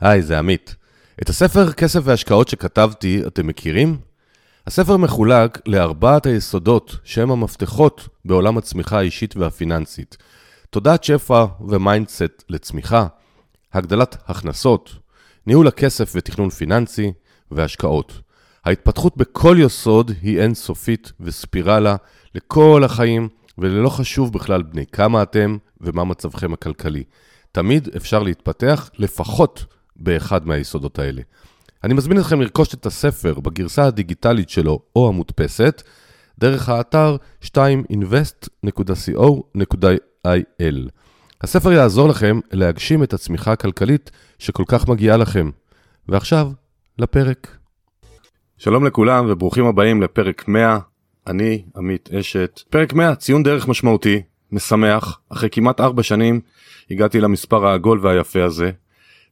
היי, זה עמית. את הספר כסף והשקעות שכתבתי אתם מכירים? הספר מחולק לארבעת היסודות שהם המפתחות בעולם הצמיחה האישית והפיננסית. תודעת שפע ו mindset לצמיחה, הגדלת הכנסות, ניהול הכסף ותכנון פיננסי והשקעות. ההתפתחות בכל יסוד היא אינסופית וספירלה לכל החיים, וללא חשוב בכלל בני כמה אתם ומה מצבכם הכלכלי. תמיד אפשר להתפתח לפחות באחד מהיסודות האלה. אני מזמין אתכם לרכוש את הספר בגרסה הדיגיטלית שלו או המודפסת, דרך האתר 2invest.co.il. הספר יעזור לכם להגשים את הצמיחה הכלכלית שכל כך מגיעה לכם. ועכשיו, לפרק. שלום לכולם וברוכים הבאים לפרק 100, אני עמית אשת. פרק 100, ציון דרך משמעותי, משמח, אחרי כמעט 4 שנים הגעתי למספר העגול והיפה הזה,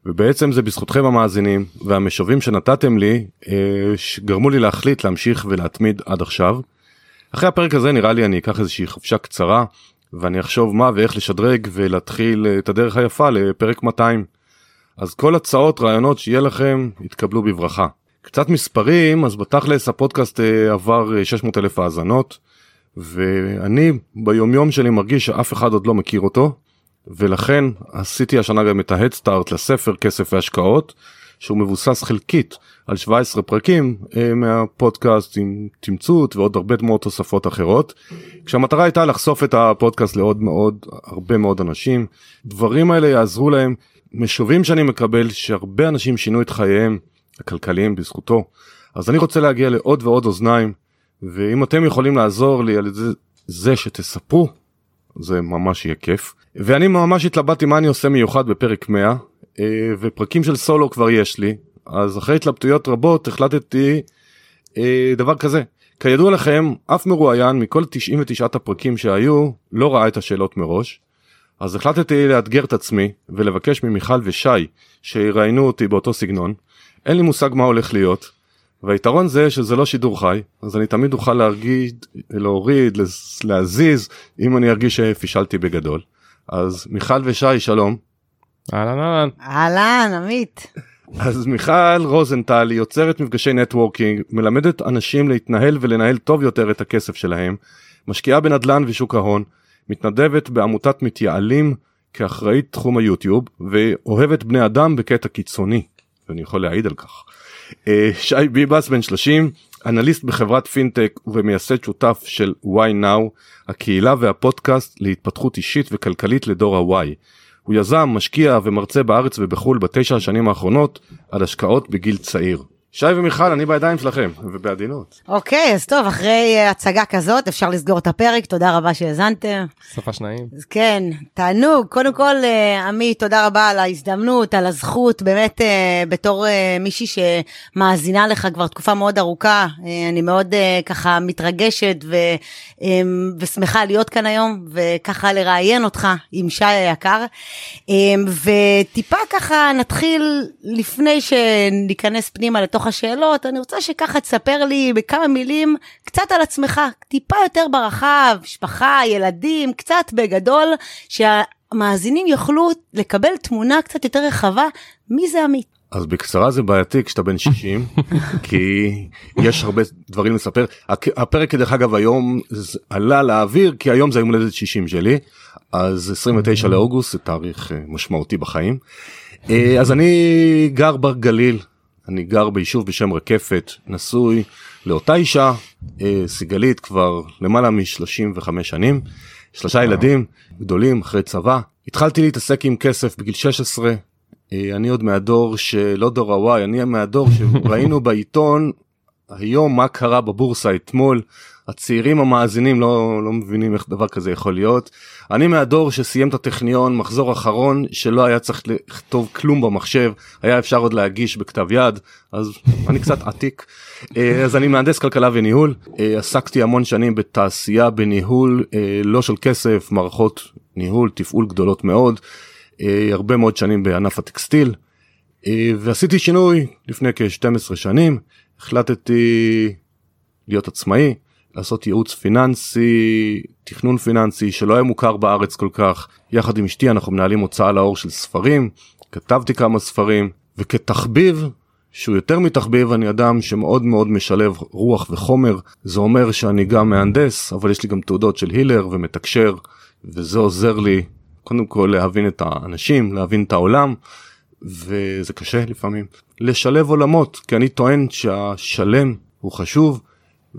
ובעצם זה בזכותכם המאזינים והמשובים שנתתם לי אה, גרמו לי להחליט להמשיך ולהתמיד עד עכשיו. אחרי הפרק הזה נראה לי אני אקח איזושהי חופשה קצרה ואני אחשוב מה ואיך לשדרג ולהתחיל את הדרך היפה לפרק 200. אז כל הצעות רעיונות שיהיה לכם יתקבלו בברכה. קצת מספרים אז בתכלס הפודקאסט אה, עבר 600 אלף האזנות ואני ביומיום שלי מרגיש שאף אחד עוד לא מכיר אותו ולכן עשיתי השנה גם את ההדסטארט לספר כסף והשקעות שהוא מבוסס חלקית על 17 פרקים אה, מהפודקאסט עם תמצות ועוד הרבה מאוד תוספות אחרות. כשהמטרה הייתה לחשוף את הפודקאסט לעוד מאוד הרבה מאוד אנשים. דברים האלה יעזרו להם. משובים שאני מקבל שהרבה אנשים שינו את חייהם הכלכליים בזכותו. אז אני רוצה להגיע לעוד ועוד אוזניים ואם אתם יכולים לעזור לי על זה, זה שתספרו זה ממש יהיה כיף ואני ממש התלבטתי מה אני עושה מיוחד בפרק 100 אה, ופרקים של סולו כבר יש לי. אז אחרי התלבטויות רבות החלטתי אה, דבר כזה. כידוע לכם אף מרואיין מכל 99 הפרקים שהיו לא ראה את השאלות מראש. אז החלטתי לאתגר את עצמי ולבקש ממיכל ושי שיראיינו אותי באותו סגנון. אין לי מושג מה הולך להיות והיתרון זה שזה לא שידור חי אז אני תמיד אוכל להגיד להוריד להזיז אם אני ארגיש שפישלתי בגדול אז מיכל ושי שלום. אהלן אהלן. אהלן עמית. אז מיכל רוזנטל היא יוצרת מפגשי networking מלמדת אנשים להתנהל ולנהל טוב יותר את הכסף שלהם משקיעה בנדל"ן ושוק ההון מתנדבת בעמותת מתייעלים כאחראית תחום היוטיוב ואוהבת בני אדם בקטע קיצוני ואני יכול להעיד על כך. אה, שי ביבס בן 30 אנליסט בחברת פינטק ומייסד שותף של וואי נאו הקהילה והפודקאסט להתפתחות אישית וכלכלית לדור ה-Y. הוא יזם, משקיע ומרצה בארץ ובחו"ל בתשע השנים האחרונות על השקעות בגיל צעיר. שי ומיכל, אני בידיים שלכם, ובעדינות. אוקיי, אז טוב, אחרי uh, הצגה כזאת, אפשר לסגור את הפרק, תודה רבה שהאזנתם. סופה שניים. אז כן, תענוג. קודם כל, uh, עמית, תודה רבה על ההזדמנות, על הזכות, באמת, uh, בתור מישהי שמאזינה לך כבר תקופה מאוד ארוכה, אני מאוד ככה מתרגשת ו, ושמחה להיות כאן היום, וככה לראיין אותך עם שי היקר. וטיפה ככה נתחיל, לפני שניכנס פנימה לתוך השאלות, אני רוצה שככה תספר לי בכמה מילים קצת על עצמך, טיפה יותר ברחב, משפחה, ילדים, קצת בגדול, שהמאזינים יוכלו לקבל תמונה קצת יותר רחבה, מי זה עמית. אז בקצרה זה בעייתי כשאתה בן 60 כי יש הרבה דברים לספר הפרק דרך אגב היום עלה לאוויר כי היום זה היום הולדת 60 שלי אז 29 לאוגוסט זה תאריך אה, משמעותי בחיים אה, אז אני גר בגליל אני גר ביישוב בשם רקפת, נשוי לאותה אישה, אה, סיגלית כבר למעלה מ-35 שנים, שלושה ילדים גדולים אחרי צבא. התחלתי להתעסק עם כסף בגיל 16, אה, אני עוד מהדור שלא דור הוואי, אני מהדור שראינו בעיתון היום מה קרה בבורסה אתמול. הצעירים המאזינים לא, לא מבינים איך דבר כזה יכול להיות. אני מהדור שסיים את הטכניון מחזור אחרון שלא היה צריך לכתוב כלום במחשב היה אפשר עוד להגיש בכתב יד אז אני קצת עתיק. אה, אז אני מהנדס כלכלה וניהול. אה, עסקתי המון שנים בתעשייה בניהול אה, לא של כסף מערכות ניהול תפעול גדולות מאוד. הרבה מאוד שנים בענף הטקסטיל. ועשיתי שינוי לפני כ-12 שנים. החלטתי להיות עצמאי לעשות ייעוץ פיננסי, תכנון פיננסי שלא היה מוכר בארץ כל כך. יחד עם אשתי אנחנו מנהלים הוצאה לאור של ספרים, כתבתי כמה ספרים, וכתחביב, שהוא יותר מתחביב, אני אדם שמאוד מאוד משלב רוח וחומר. זה אומר שאני גם מהנדס, אבל יש לי גם תעודות של הילר ומתקשר, וזה עוזר לי קודם כל להבין את האנשים, להבין את העולם, וזה קשה לפעמים. לשלב עולמות, כי אני טוען שהשלם הוא חשוב,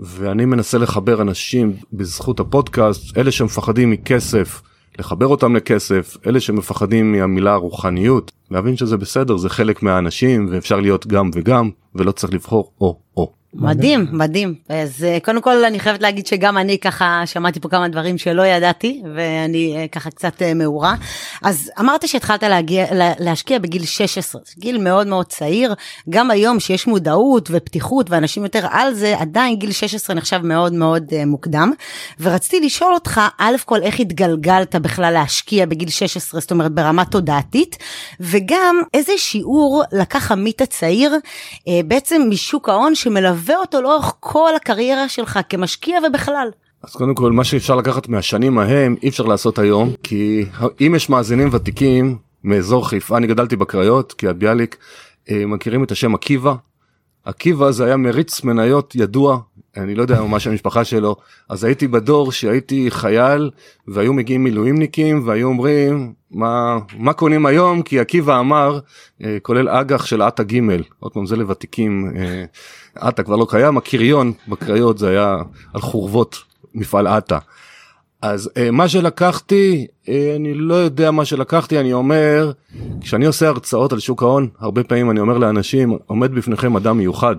ואני מנסה לחבר אנשים בזכות הפודקאסט, אלה שמפחדים מכסף, לחבר אותם לכסף, אלה שמפחדים מהמילה רוחניות, להבין שזה בסדר, זה חלק מהאנשים ואפשר להיות גם וגם, ולא צריך לבחור או-או. מדהים מדהים. אז אה, קודם כל אני חייבת להגיד שגם אני ככה שמעתי פה כמה דברים שלא ידעתי ואני אה, ככה קצת אה, מעורה. אז אמרת שהתחלת להגיע להשקיע בגיל 16 גיל מאוד מאוד צעיר. גם היום שיש מודעות ופתיחות ואנשים יותר על זה עדיין גיל 16 נחשב מאוד מאוד מוקדם. ורציתי לשאול אותך א' כל איך התגלגלת בכלל להשקיע בגיל 16 זאת אומרת ברמה תודעתית? וגם איזה שיעור לקח עמית הצעיר בעצם משוק ההון שמלווה. מלווה אותו לאורך כל הקריירה שלך כמשקיע ובכלל. אז קודם כל מה שאפשר לקחת מהשנים ההם אי אפשר לעשות היום כי אם יש מאזינים ותיקים מאזור חיפה אני גדלתי בקריות כי הביאליק אה, מכירים את השם עקיבא. עקיבא זה היה מריץ מניות ידוע אני לא יודע מה שם המשפחה שלו אז הייתי בדור שהייתי חייל והיו מגיעים מילואימניקים והיו אומרים מה מה קונים היום כי עקיבא אמר אה, כולל אג"ח של עטה ג' עוד פעם זה לוותיקים אה, עטה כבר לא קיים הקריון בקריות זה היה על חורבות מפעל עטה. אז אה, מה שלקחתי אני לא יודע מה שלקחתי אני אומר כשאני עושה הרצאות על שוק ההון הרבה פעמים אני אומר לאנשים עומד בפניכם אדם מיוחד.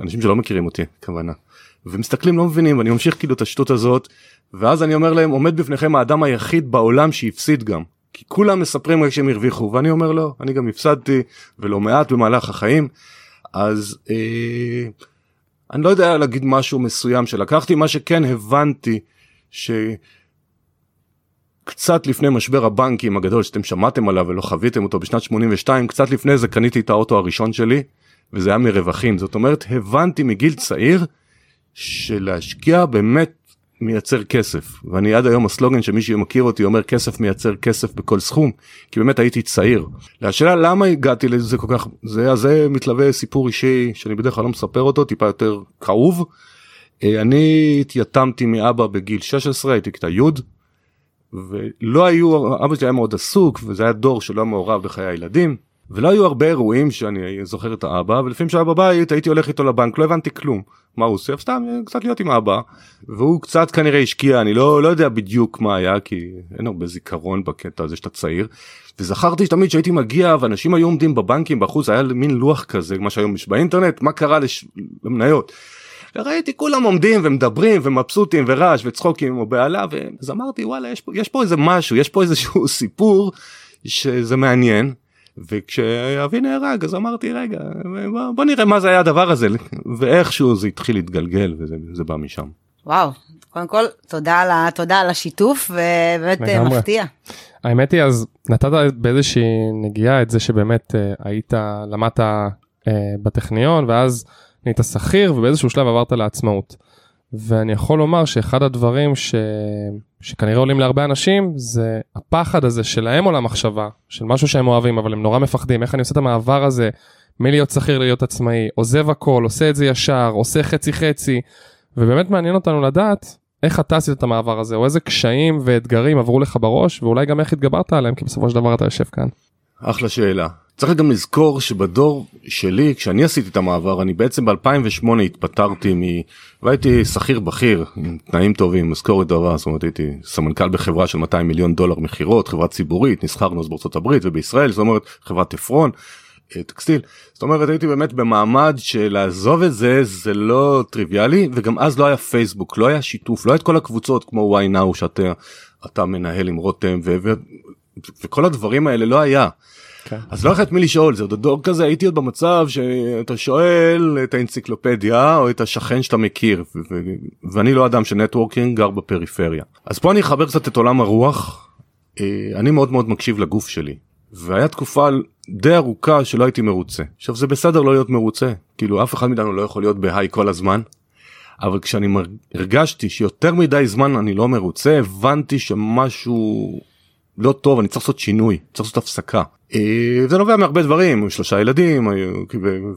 אנשים שלא מכירים אותי כוונה. ומסתכלים לא מבינים ואני ממשיך כאילו את השטות הזאת ואז אני אומר להם עומד בפניכם האדם היחיד בעולם שהפסיד גם. כי כולם מספרים רק שהם הרוויחו ואני אומר לא אני גם הפסדתי ולא מעט במהלך החיים. אז אה, אני לא יודע להגיד משהו מסוים שלקחתי. מה שכן הבנתי שקצת לפני משבר הבנקים הגדול שאתם שמעתם עליו ולא חוויתם אותו בשנת 82 קצת לפני זה קניתי את האוטו הראשון שלי וזה היה מרווחים. זאת אומרת הבנתי מגיל צעיר שלהשקיע באמת מייצר כסף ואני עד היום הסלוגן שמי שמכיר אותי אומר כסף מייצר כסף בכל סכום כי באמת הייתי צעיר. השאלה למה הגעתי לזה כל כך זה זה מתלווה סיפור אישי שאני בדרך כלל לא מספר אותו טיפה יותר כאוב. אה, אני התייתמתי מאבא בגיל 16 הייתי כיתה י' ולא היו אבא שלי היה מאוד עסוק וזה היה דור שלא מעורב בחיי הילדים ולא היו הרבה אירועים שאני זוכר את האבא ולפעמים שהיה בבית הייתי הולך איתו לבנק לא הבנתי כלום מה הוא עושה סתם קצת להיות עם האבא והוא קצת כנראה השקיע אני לא לא יודע בדיוק מה היה כי אין הרבה זיכרון בקטע הזה שאתה צעיר. וזכרתי תמיד שהייתי מגיע ואנשים היו עומדים בבנקים בחוץ היה מין לוח כזה מה שהיום יש באינטרנט מה קרה לש... למניות. וראיתי כולם עומדים ומדברים ומבסוטים ורעש וצחוקים או בהלה ואז אמרתי וואלה יש פה, יש פה איזה משהו יש פה איזשהו סיפור שזה מעניין וכשאבי נהרג אז אמרתי רגע בוא, בוא נראה מה זה היה הדבר הזה ואיכשהו זה התחיל להתגלגל וזה בא משם. וואו קודם כל תודה על, תודה על השיתוף ובאמת אה, לגמרי. מפתיע. האמת היא אז נתת באיזושהי נגיעה את זה שבאמת uh, היית למדת uh, בטכניון ואז נהיית שכיר ובאיזשהו שלב עברת לעצמאות. ואני יכול לומר שאחד הדברים ש... שכנראה עולים להרבה אנשים זה הפחד הזה שלהם עולם מחשבה של משהו שהם אוהבים אבל הם נורא מפחדים. איך אני עושה את המעבר הזה מלהיות שכיר להיות עצמאי? עוזב הכל עושה את זה ישר עושה חצי חצי ובאמת מעניין אותנו לדעת איך אתה עשית את המעבר הזה או איזה קשיים ואתגרים עברו לך בראש ואולי גם איך התגברת עליהם כי בסופו של דבר אתה יושב כאן. אחלה שאלה. צריך גם לזכור שבדור שלי כשאני עשיתי את המעבר אני בעצם ב2008 התפטרתי מ... והייתי שכיר בכיר עם תנאים טובים משכורת טובה זאת אומרת הייתי סמנכ"ל בחברה של 200 מיליון דולר מכירות חברה ציבורית נסחרנו אז בארצות הברית ובישראל זאת אומרת חברת עפרון אה, טקסטיל. זאת אומרת הייתי באמת במעמד שלעזוב את זה זה לא טריוויאלי וגם אז לא היה פייסבוק לא היה שיתוף לא היה את כל הקבוצות כמו why now שאתה אתה מנהל עם רותם ו, וכל הדברים האלה לא היה. כן. אז לא היה את מי לשאול זה עוד דור כזה הייתי עוד במצב שאתה שואל את האנציקלופדיה או את השכן שאתה מכיר ואני לא אדם של נטוורקינג גר בפריפריה אז פה אני אחבר קצת את עולם הרוח אה, אני מאוד מאוד מקשיב לגוף שלי והיה תקופה די ארוכה שלא הייתי מרוצה עכשיו זה בסדר לא להיות מרוצה כאילו אף אחד מאיתנו לא יכול להיות בהיי כל הזמן. אבל כשאני הרגשתי שיותר מדי זמן אני לא מרוצה הבנתי שמשהו לא טוב אני צריך לעשות שינוי צריך לעשות הפסקה אה, זה נובע מהרבה דברים, שלושה ילדים,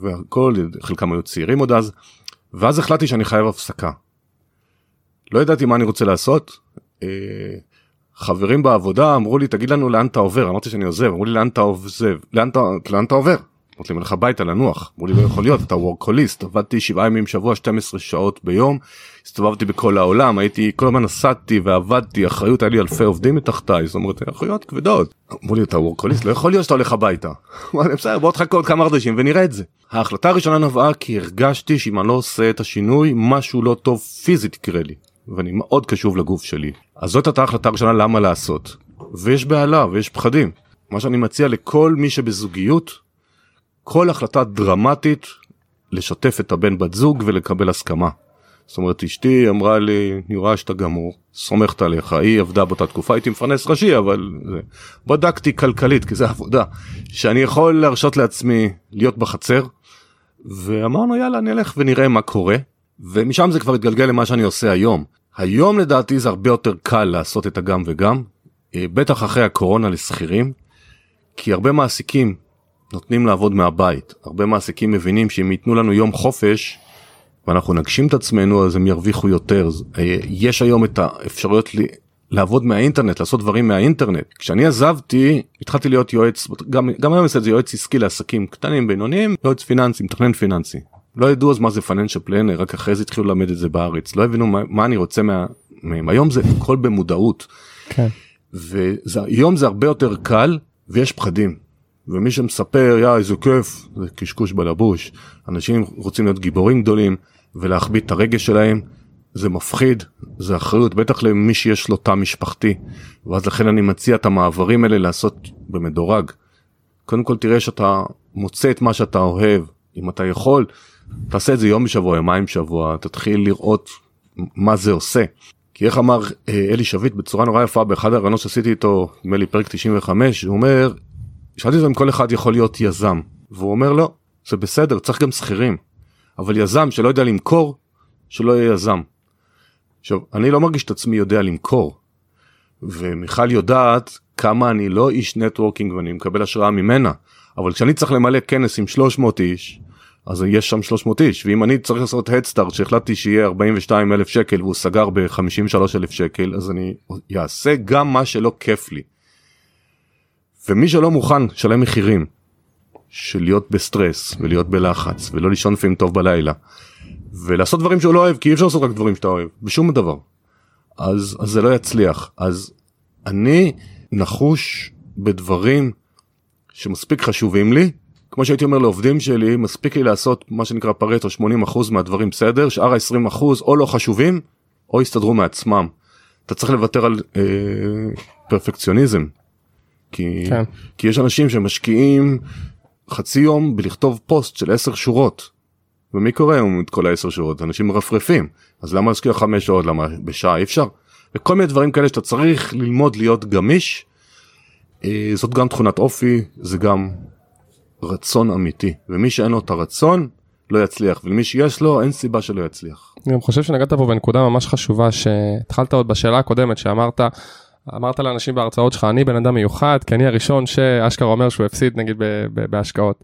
והכל, חלקם היו צעירים עוד אז, ואז החלטתי שאני חייב הפסקה. לא ידעתי מה אני רוצה לעשות. אה, חברים בעבודה אמרו לי תגיד לנו לאן אתה עובר אמרתי שאני עוזב אמרו לי לאן אתה עוזב לאן אתה לאן אתה עובר. אמרתי להם לך הביתה לנוח אמרו לי לא יכול להיות אתה וורקוליסט עבדתי שבעה ימים בשבוע 12 שעות ביום הסתובבתי בכל העולם הייתי כל הזמן נסעתי ועבדתי אחריות היה לי אלפי עובדים מתחתיי זאת אומרת אחריות כבדות אמרו לי אתה וורקוליסט לא יכול להיות שאתה הולך הביתה. בסדר בוא תחכה עוד כמה חודשים ונראה את זה. ההחלטה הראשונה נבעה כי הרגשתי שאם אני לא עושה את השינוי משהו לא טוב פיזית יקרה לי. ואני מאוד קשוב לגוף שלי. אז זאת הייתה ההחלטה הראשונה למה לעשות. ויש בהלה ויש פחדים. מה שאני מציע לכל מי שבזוגיות, כל החלטה דרמטית לשתף את הבן בת זוג ולקבל הסכמה. זאת אומרת אשתי אמרה לי אני רואה שאתה גמור סומכת עליך היא עבדה באותה תקופה הייתי מפרנס ראשי אבל. בדקתי כלכלית כי זה עבודה שאני יכול להרשות לעצמי להיות בחצר ואמרנו יאללה אני אלך ונראה מה קורה ומשם זה כבר התגלגל למה שאני עושה היום. היום לדעתי זה הרבה יותר קל לעשות את הגם וגם, אה, בטח אחרי הקורונה לשכירים, כי הרבה מעסיקים נותנים לעבוד מהבית, הרבה מעסיקים מבינים שאם ייתנו לנו יום חופש ואנחנו נגשים את עצמנו אז הם ירוויחו יותר. אה, יש היום את האפשרויות לעבוד מהאינטרנט, לעשות דברים מהאינטרנט. כשאני עזבתי, התחלתי להיות יועץ, גם, גם היום זה יועץ עסקי לעסקים קטנים, בינוניים, יועץ פיננסי, מתכנן פיננסי. לא ידעו אז מה זה פננשל פלנר רק אחרי זה התחילו ללמד את זה בארץ לא הבינו מה, מה אני רוצה מה, מהם היום זה הכל במודעות. כן. והיום זה הרבה יותר קל ויש פחדים. ומי שמספר יא איזה כיף זה קשקוש בלבוש אנשים רוצים להיות גיבורים גדולים ולהחביא את הרגש שלהם זה מפחיד זה אחריות בטח למי שיש לו תא משפחתי ואז לכן אני מציע את המעברים האלה לעשות במדורג. קודם כל תראה שאתה מוצא את מה שאתה אוהב אם אתה יכול תעשה את זה יום בשבוע, יומיים בשבוע, תתחיל לראות מה זה עושה. כי איך אמר אה, אלי שביט בצורה נורא יפה באחד הרעיונות שעשיתי איתו, נדמה לי פרק 95, הוא אומר, שאלתי אותו אם כל אחד יכול להיות יזם, והוא אומר לא, זה בסדר, צריך גם שכירים, אבל יזם שלא יודע למכור, שלא יהיה יזם. עכשיו, אני לא מרגיש את עצמי יודע למכור, ומיכל יודעת כמה אני לא איש נטוורקינג ואני מקבל השראה ממנה, אבל כשאני צריך למלא כנס עם 300 איש, אז יש שם 300 איש ואם אני צריך לעשות הדסטארט שהחלטתי שיהיה 42 אלף שקל והוא סגר ב-53 אלף שקל אז אני אעשה גם מה שלא כיף לי. ומי שלא מוכן לשלם מחירים של להיות בסטרס ולהיות בלחץ ולא לישון לפעמים טוב בלילה ולעשות דברים שהוא לא אוהב כי אי אפשר לעשות רק דברים שאתה אוהב בשום דבר אז, אז זה לא יצליח אז אני נחוש בדברים שמספיק חשובים לי כמו שהייתי אומר לעובדים שלי מספיק לי לעשות מה שנקרא פרטו 80% מהדברים בסדר שאר ה-20% או לא חשובים או יסתדרו מעצמם. אתה צריך לוותר על אה, פרפקציוניזם. כי, כן. כי יש אנשים שמשקיעים חצי יום בלכתוב פוסט של 10 שורות. ומי קורא היום את כל ה-10 שורות? אנשים מרפרפים. אז למה להשקיע 5 שעות? למה בשעה אי אפשר? וכל מיני דברים כאלה שאתה צריך ללמוד להיות גמיש. אה, זאת גם תכונת אופי זה גם רצון אמיתי ומי שאין לו את הרצון לא יצליח ולמי שיש לו אין סיבה שלא יצליח. אני חושב שנגעת פה בנקודה ממש חשובה שהתחלת עוד בשאלה הקודמת שאמרת אמרת לאנשים בהרצאות שלך אני בן אדם מיוחד כי אני הראשון שאשכרה אומר שהוא הפסיד נגיד בהשקעות.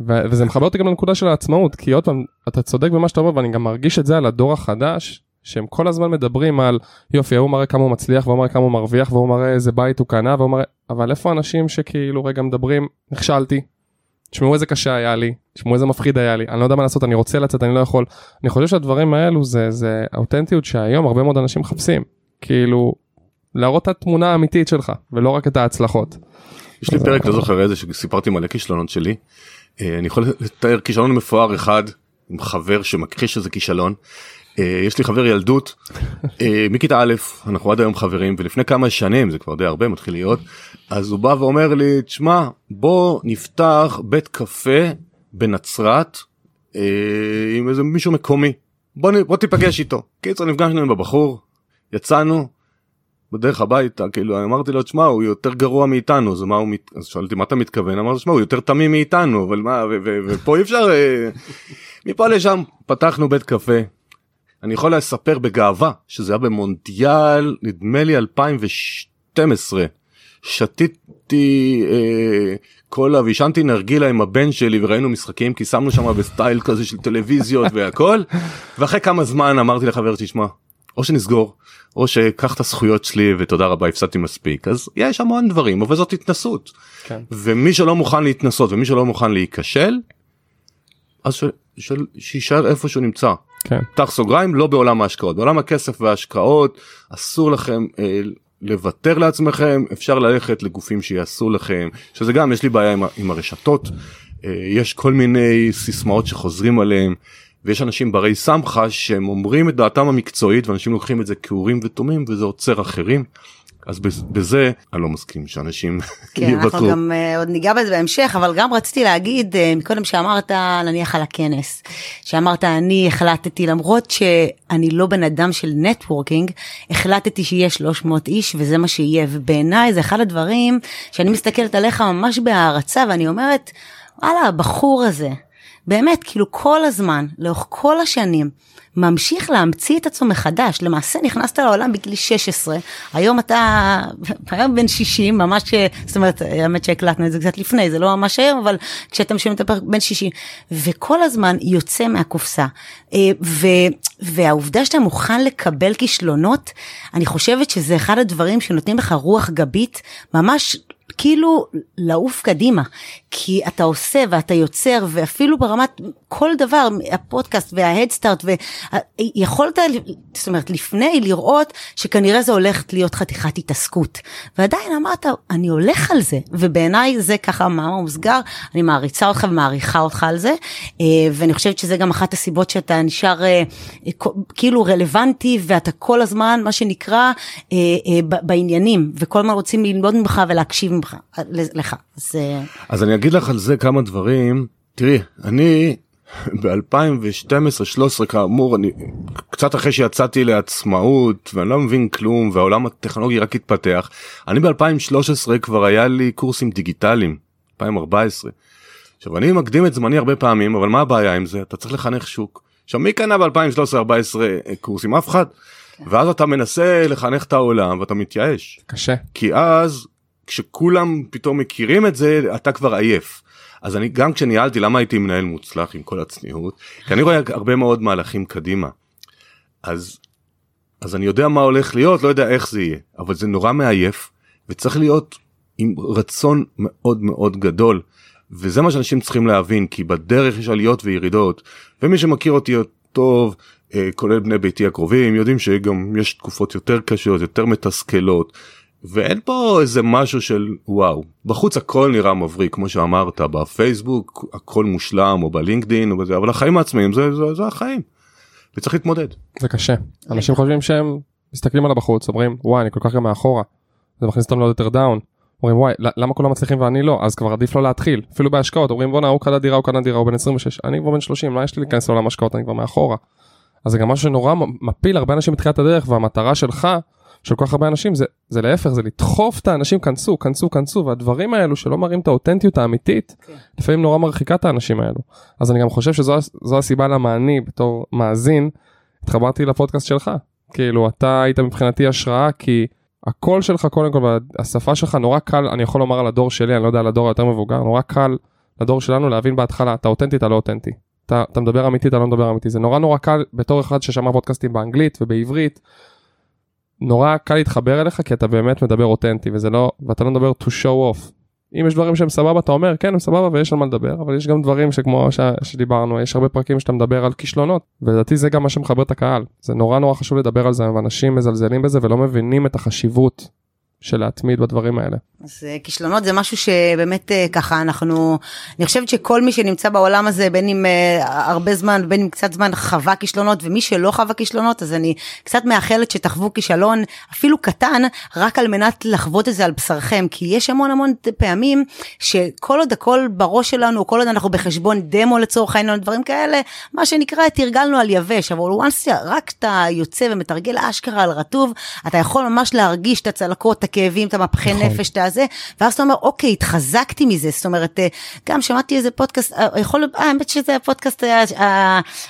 ו- וזה מחבר אותי גם לנקודה של העצמאות כי עוד פעם אתה צודק במה שאתה אומר ואני גם מרגיש את זה על הדור החדש שהם כל הזמן מדברים על יופי הוא מראה כמה הוא מצליח והוא מראה כמה הוא מרוויח והוא מראה איזה בית הוא קנה והוא מראה אבל איפה אנשים שכאילו רגע מדברים נכשלתי תשמעו איזה קשה היה לי, תשמעו איזה מפחיד היה לי, אני לא יודע מה לעשות, אני רוצה לצאת, אני לא יכול. אני חושב שהדברים האלו זה, זה אותנטיות שהיום הרבה מאוד אנשים מחפשים. כאילו, להראות את התמונה האמיתית שלך, ולא רק את ההצלחות. יש לי פרק, לא זוכר איזה, שסיפרתי מלא כישלונות שלי. אה, אני יכול לתאר כישלון מפואר אחד עם חבר שמכחיש שזה כישלון. אה, יש לי חבר ילדות אה, מכיתה א' אנחנו עד היום חברים ולפני כמה שנים זה כבר די הרבה מתחיל להיות אז הוא בא ואומר לי תשמע בוא נפתח בית קפה בנצרת עם איזה מישהו מקומי בוא, בוא תיפגש איתו קיצור נפגשנו עם הבחור יצאנו בדרך הביתה כאילו אמרתי לו תשמע הוא יותר גרוע מאיתנו אז מה הוא מת... אז שאלתי מה אתה מתכוון? אמרתי תשמע הוא יותר תמים מאיתנו אבל מה ופה אי אפשר מפה לשם. פתחנו בית קפה. אני יכול לספר בגאווה שזה היה במונדיאל נדמה לי 2012 שתיתי אה, קולה ועישנתי נרגילה עם הבן שלי וראינו משחקים כי שמנו שם בסטייל כזה של טלוויזיות והכל. ואחרי כמה זמן אמרתי לחבר תשמע או שנסגור או שקח את הזכויות שלי ותודה רבה הפסדתי מספיק. אז יש המון דברים אבל זאת התנסות. כן. ומי שלא מוכן להתנסות ומי שלא מוכן להיכשל אז ש- ש- שיישאר איפה שהוא נמצא. כן. פתח סוגריים לא בעולם ההשקעות. בעולם הכסף וההשקעות אסור לכם אה, לוותר לעצמכם אפשר ללכת לגופים שיעשו לכם שזה גם יש לי בעיה עם, עם הרשתות. אה, יש כל מיני סיסמאות שחוזרים עליהם ויש אנשים ברי סמכה שהם אומרים את דעתם המקצועית ואנשים לוקחים את זה כאורים ותומים וזה עוצר אחרים. אז בז- בזה אני לא מסכים שאנשים כן, אנחנו יוותרו. גם uh, עוד ניגע בזה בהמשך, אבל גם רציתי להגיד, uh, מקודם שאמרת, נניח על הכנס, שאמרת, אני החלטתי, למרות שאני לא בן אדם של נטוורקינג, החלטתי שיהיה 300 איש וזה מה שיהיה, ובעיניי זה אחד הדברים שאני מסתכלת עליך ממש בהערצה, ואני אומרת, וואלה, הבחור הזה, באמת, כאילו כל הזמן, לאורך כל השנים, ממשיך להמציא את עצמו מחדש. למעשה נכנסת לעולם בגיל 16, היום אתה, היום בן 60, ממש, זאת אומרת, האמת שהקלטנו את זה קצת לפני, זה לא ממש היום, אבל כשאתה משלם את הפרק בן 60, וכל הזמן יוצא מהקופסה. אה, ו, והעובדה שאתה מוכן לקבל כישלונות, אני חושבת שזה אחד הדברים שנותנים לך רוח גבית, ממש כאילו לעוף קדימה, כי אתה עושה ואתה יוצר ואפילו ברמת כל דבר, הפודקאסט וההדסטארט, ויכולת, זאת אומרת, לפני לראות שכנראה זה הולך להיות חתיכת התעסקות. ועדיין אמרת, אני הולך על זה, ובעיניי זה ככה מאמר מוסגר, אני מעריצה אותך ומעריכה אותך על זה, אה, ואני חושבת שזה גם אחת הסיבות שאתה נשאר אה, כאילו רלוונטי ואתה כל הזמן, מה שנקרא, אה, בעניינים, וכל הזמן רוצים ללמוד ממך ולהקשיב ממך, לך. אז, אז אני אגיד לך על זה כמה דברים. תראי, אני ב-2012-2013 כאמור, אני קצת אחרי שיצאתי לעצמאות ואני לא מבין כלום והעולם הטכנולוגי רק התפתח, אני ב-2013 כבר היה לי קורסים דיגיטליים, 2014. עכשיו אני מקדים את זמני הרבה פעמים, אבל מה הבעיה עם זה? אתה צריך לחנך שוק. עכשיו מי קנה ב-2013-2014 קורסים? אף אחד. ואז אתה מנסה לחנך את העולם ואתה מתייאש. קשה. כי אז כשכולם פתאום מכירים את זה אתה כבר עייף. אז אני גם כשניהלתי למה הייתי מנהל מוצלח עם כל הצניעות כי אני רואה הרבה מאוד מהלכים קדימה. אז אז אני יודע מה הולך להיות לא יודע איך זה יהיה אבל זה נורא מעייף וצריך להיות עם רצון מאוד מאוד גדול. וזה מה שאנשים צריכים להבין כי בדרך יש עליות וירידות ומי שמכיר אותי טוב כולל בני ביתי הקרובים יודעים שגם יש תקופות יותר קשות יותר מתסכלות ואין פה איזה משהו של וואו בחוץ הכל נראה מבריק כמו שאמרת בפייסבוק הכל מושלם או בלינקדין או בזה אבל החיים העצמאיים זה, זה, זה החיים. וצריך להתמודד. זה קשה אנשים חושבים שהם מסתכלים על הבחוץ אומרים וואי אני כל כך גם מאחורה זה מכניס אותנו יותר דאון. אומרים וואי למה כולם מצליחים ואני לא אז כבר עדיף לא להתחיל אפילו בהשקעות אומרים בואנה הוא קנה דירה הוא קנה דירה הוא בן 26 אני כבר בן 30 מה יש לי להיכנס לעולם השקעות אני כבר מאחורה. אז זה גם משהו שנורא מפיל הרבה אנשים בתחילת הדרך והמטרה שלך של כל כך הרבה אנשים זה זה להפך זה לדחוף את האנשים כנסו כנסו כנסו והדברים האלו שלא מראים את האותנטיות האמיתית okay. לפעמים נורא מרחיקה את האנשים האלו. אז אני גם חושב שזו הסיבה למה אני בתור מאזין התחברתי לפודקאסט שלך. כאילו אתה היית מבחינתי השראה כי הקול שלך קודם כל והשפה שלך נורא קל אני יכול לומר על הדור שלי אני לא יודע על הדור היותר מבוגר נורא קל לדור שלנו להבין בהתחלה אתה אותנטי אתה לא אותנטי. אתה, אתה מדבר אמיתי אתה לא מדבר אמיתי. זה נורא נורא קל בתור אחד ששמע פודקאסטים באנגלית ובעברית נורא קל להתחבר אליך כי אתה באמת מדבר אותנטי וזה לא ואתה לא מדבר to show off. אם יש דברים שהם סבבה אתה אומר כן הם סבבה ויש על מה לדבר אבל יש גם דברים שכמו ש... שדיברנו יש הרבה פרקים שאתה מדבר על כישלונות ולדעתי זה גם מה שמחבר את הקהל זה נורא נורא חשוב לדבר על זה ואנשים מזלזלים בזה ולא מבינים את החשיבות של להתמיד בדברים האלה. אז כישלונות זה משהו שבאמת ככה אנחנו, אני חושבת שכל מי שנמצא בעולם הזה בין אם הרבה זמן בין אם קצת זמן חווה כישלונות ומי שלא חווה כישלונות אז אני קצת מאחלת שתחוו כישלון אפילו קטן רק על מנת לחוות את זה על בשרכם כי יש המון המון פעמים שכל עוד הכל בראש שלנו כל עוד אנחנו בחשבון דמו לצורך העניין דברים כאלה מה שנקרא תרגלנו על יבש אבל once רק אתה יוצא ומתרגל אשכרה על רטוב אתה יכול ממש להרגיש את הצלקות הכאבים את המפחי נכון. נפש את הזה, ואז אתה אומר, אוקיי, התחזקתי מזה, זאת אומרת, גם שמעתי איזה פודקאסט, יכול, אה, האמת שזה הפודקאסט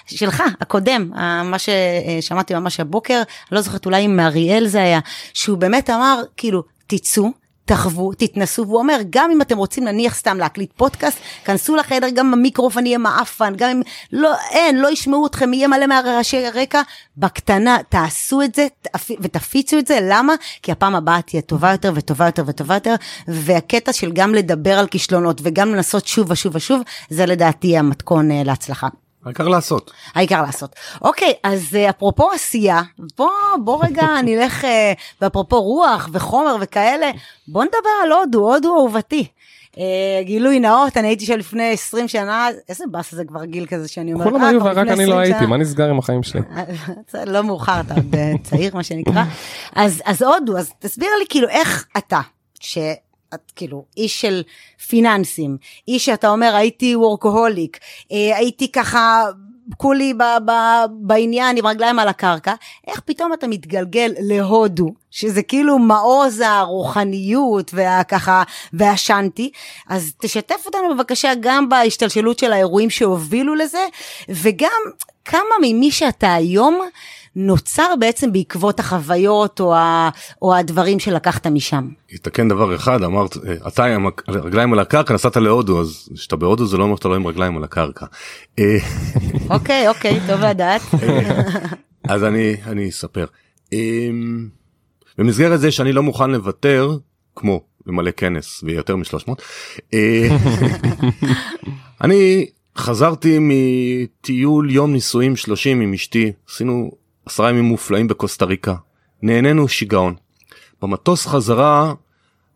שלך, הקודם, מה ששמעתי ממש הבוקר, אני לא זוכרת, אולי עם אריאל זה היה, שהוא באמת אמר, כאילו, תצאו, תחוו, תתנסו, והוא אומר, גם אם אתם רוצים נניח סתם להקליט פודקאסט, כנסו לחדר, גם המיקרופון יהיה מעפן, גם אם לא, אין, לא ישמעו אתכם, יהיה מלא מהרעשי רקע, בקטנה, תעשו את זה ותפיצו את זה, למה? כי הפעם הבאה תהיה טובה יותר וטובה יותר וטובה יותר, והקטע של גם לדבר על כישלונות וגם לנסות שוב ושוב ושוב, זה לדעתי המתכון אה, להצלחה. העיקר לעשות. העיקר לעשות. אוקיי, אז אה, אפרופו עשייה, בוא, בוא רגע נלך, אה, ואפרופו רוח וחומר וכאלה, בוא נדבר על הודו, הודו אהובתי. Uh, גילוי נאות, אני הייתי שם לפני 20 שנה, איזה באס זה כבר גיל כזה שאני אומרת, כולם היו ורק אני לא הייתי, מה נסגר עם החיים שלי? לא מאוחר, אתה עוד צעיר מה שנקרא. אז, אז הודו, אז תסביר לי כאילו איך אתה, ש... את כאילו איש של פיננסים, איש שאתה אומר הייתי וורקוהוליק, אה, הייתי ככה כולי ב, ב, בעניין עם רגליים על הקרקע, איך פתאום אתה מתגלגל להודו, שזה כאילו מעוז הרוחניות והככה והשנטי, אז תשתף אותנו בבקשה גם בהשתלשלות של האירועים שהובילו לזה, וגם כמה ממי שאתה היום, נוצר בעצם בעקבות החוויות או, ה, או הדברים שלקחת משם. יתקן דבר אחד אמרת אתה עם רגליים על הקרקע נסעת להודו אז כשאתה בהודו זה לא אומר שאתה לא עם רגליים על הקרקע. אה, אוקיי אוקיי טוב לדעת. אז אני אני אספר. במסגרת זה שאני לא מוכן לוותר כמו למלא כנס ויותר מ-300 אה, אני חזרתי מטיול יום נישואים 30 עם אשתי עשינו עשרה ימים מופלאים בקוסטה ריקה. נהנינו שיגעון. במטוס חזרה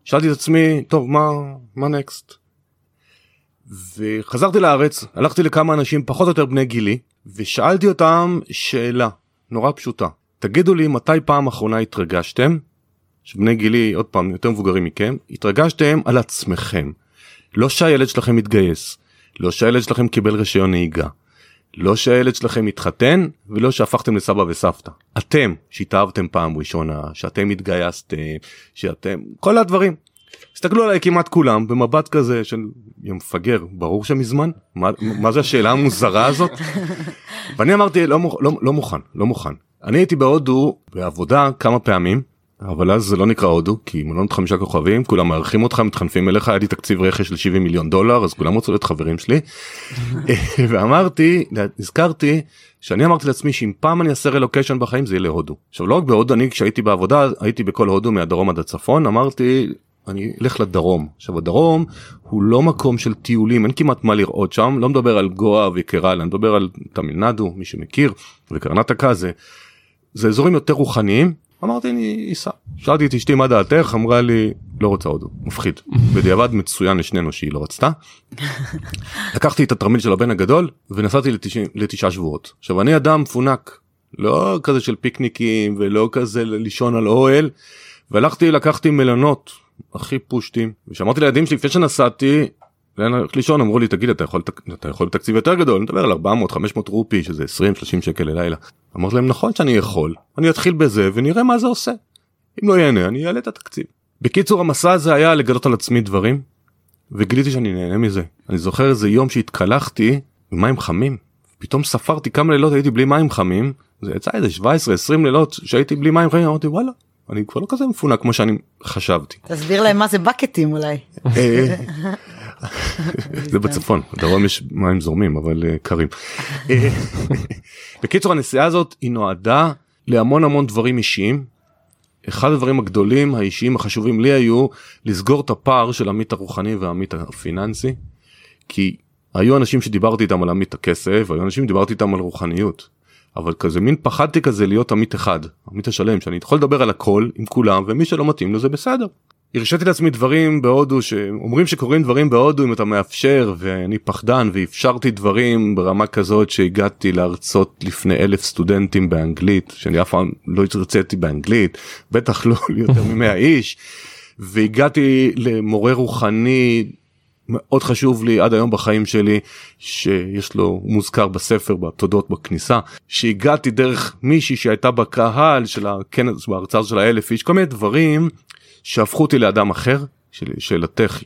שאלתי את עצמי טוב מה מה נקסט. וחזרתי לארץ הלכתי לכמה אנשים פחות או יותר בני גילי ושאלתי אותם שאלה נורא פשוטה תגידו לי מתי פעם אחרונה התרגשתם שבני גילי עוד פעם יותר מבוגרים מכם התרגשתם על עצמכם לא שהילד שלכם מתגייס לא שהילד שלכם קיבל רישיון נהיגה לא שהילד שלכם התחתן ולא שהפכתם לסבא וסבתא. אתם שהתאהבתם פעם ראשונה, שאתם התגייסתם, שאתם, כל הדברים. הסתכלו עליי כמעט כולם במבט כזה של מפגר ברור שמזמן מה, מה זה השאלה המוזרה הזאת ואני אמרתי לא, לא, לא מוכן לא מוכן אני הייתי בהודו בעבודה כמה פעמים אבל אז זה לא נקרא הודו כי מלונות חמישה כוכבים כולם מארחים אותך מתחנפים אליך היה לי תקציב רכש של 70 מיליון דולר אז כולם רצו להיות חברים שלי. ואמרתי נזכרתי שאני אמרתי לעצמי שאם פעם אני אעשה רלוקיישן בחיים זה יהיה להודו. עכשיו לא רק בהודו אני כשהייתי בעבודה הייתי בכל הודו מהדרום עד הצפון אמרתי אני אלך לדרום. עכשיו הדרום הוא לא מקום של טיולים אין כמעט מה לראות שם לא מדבר על גואה וקרל אני מדבר על תמיל נדו מי שמכיר וקרנטקה זה זה אזורים יותר רוחניים אמרתי אני אסע. שאלתי את אשתי מה דעתך אמרה לי לא רוצה הודו מפחיד בדיעבד מצוין לשנינו שהיא לא רצתה. לקחתי את התרמיל של הבן הגדול ונסעתי לתשע, לתשעה שבועות עכשיו אני אדם מפונק לא כזה של פיקניקים ולא כזה לישון על אוהל והלכתי לקחתי מלונות הכי פושטים ושמעתי לילדים שלי לפני שנסעתי לישון אמרו לי תגיד אתה יכול אתה יכול בתקציב יותר גדול נדבר על 400 500 רופי שזה 20 30 שקל ללילה. אמרתי להם נכון שאני יכול אני אתחיל בזה ונראה מה זה עושה. אם לא יהנה אני אעלה את התקציב. בקיצור המסע הזה היה לגלות על עצמי דברים וגיליתי שאני נהנה מזה. אני זוכר איזה יום שהתקלחתי במים חמים פתאום ספרתי כמה לילות הייתי בלי מים חמים זה יצא איזה 17 20 לילות שהייתי בלי מים חמים אמרתי וואלה אני כבר לא כזה מפונק כמו שאני חשבתי. תסביר להם מה זה בקטים אולי. זה בצפון, בדרום יש מים זורמים אבל אה, קרים. בקיצור הנסיעה הזאת היא נועדה להמון המון דברים אישיים. אחד הדברים הגדולים האישיים החשובים לי היו לסגור את הפער של עמית הרוחני והעמית הפיננסי. כי היו אנשים שדיברתי איתם על עמית הכסף, היו אנשים שדיברתי איתם על רוחניות. אבל כזה מין פחדתי כזה להיות עמית אחד, עמית השלם, שאני יכול לדבר על הכל עם כולם ומי שלא מתאים לו זה בסדר. הרשיתי לעצמי דברים בהודו שאומרים שקורים דברים בהודו אם אתה מאפשר ואני פחדן ואפשרתי דברים ברמה כזאת שהגעתי להרצות לפני אלף סטודנטים באנגלית שאני אף פעם לא הרציתי באנגלית בטח לא יותר ממאה איש והגעתי למורה רוחני מאוד חשוב לי עד היום בחיים שלי שיש לו מוזכר בספר בתודות בכניסה שהגעתי דרך מישהי שהייתה בקהל של הכנס בהרצאה של האלף איש כל מיני דברים שהפכו אותי לאדם אחר שאלתך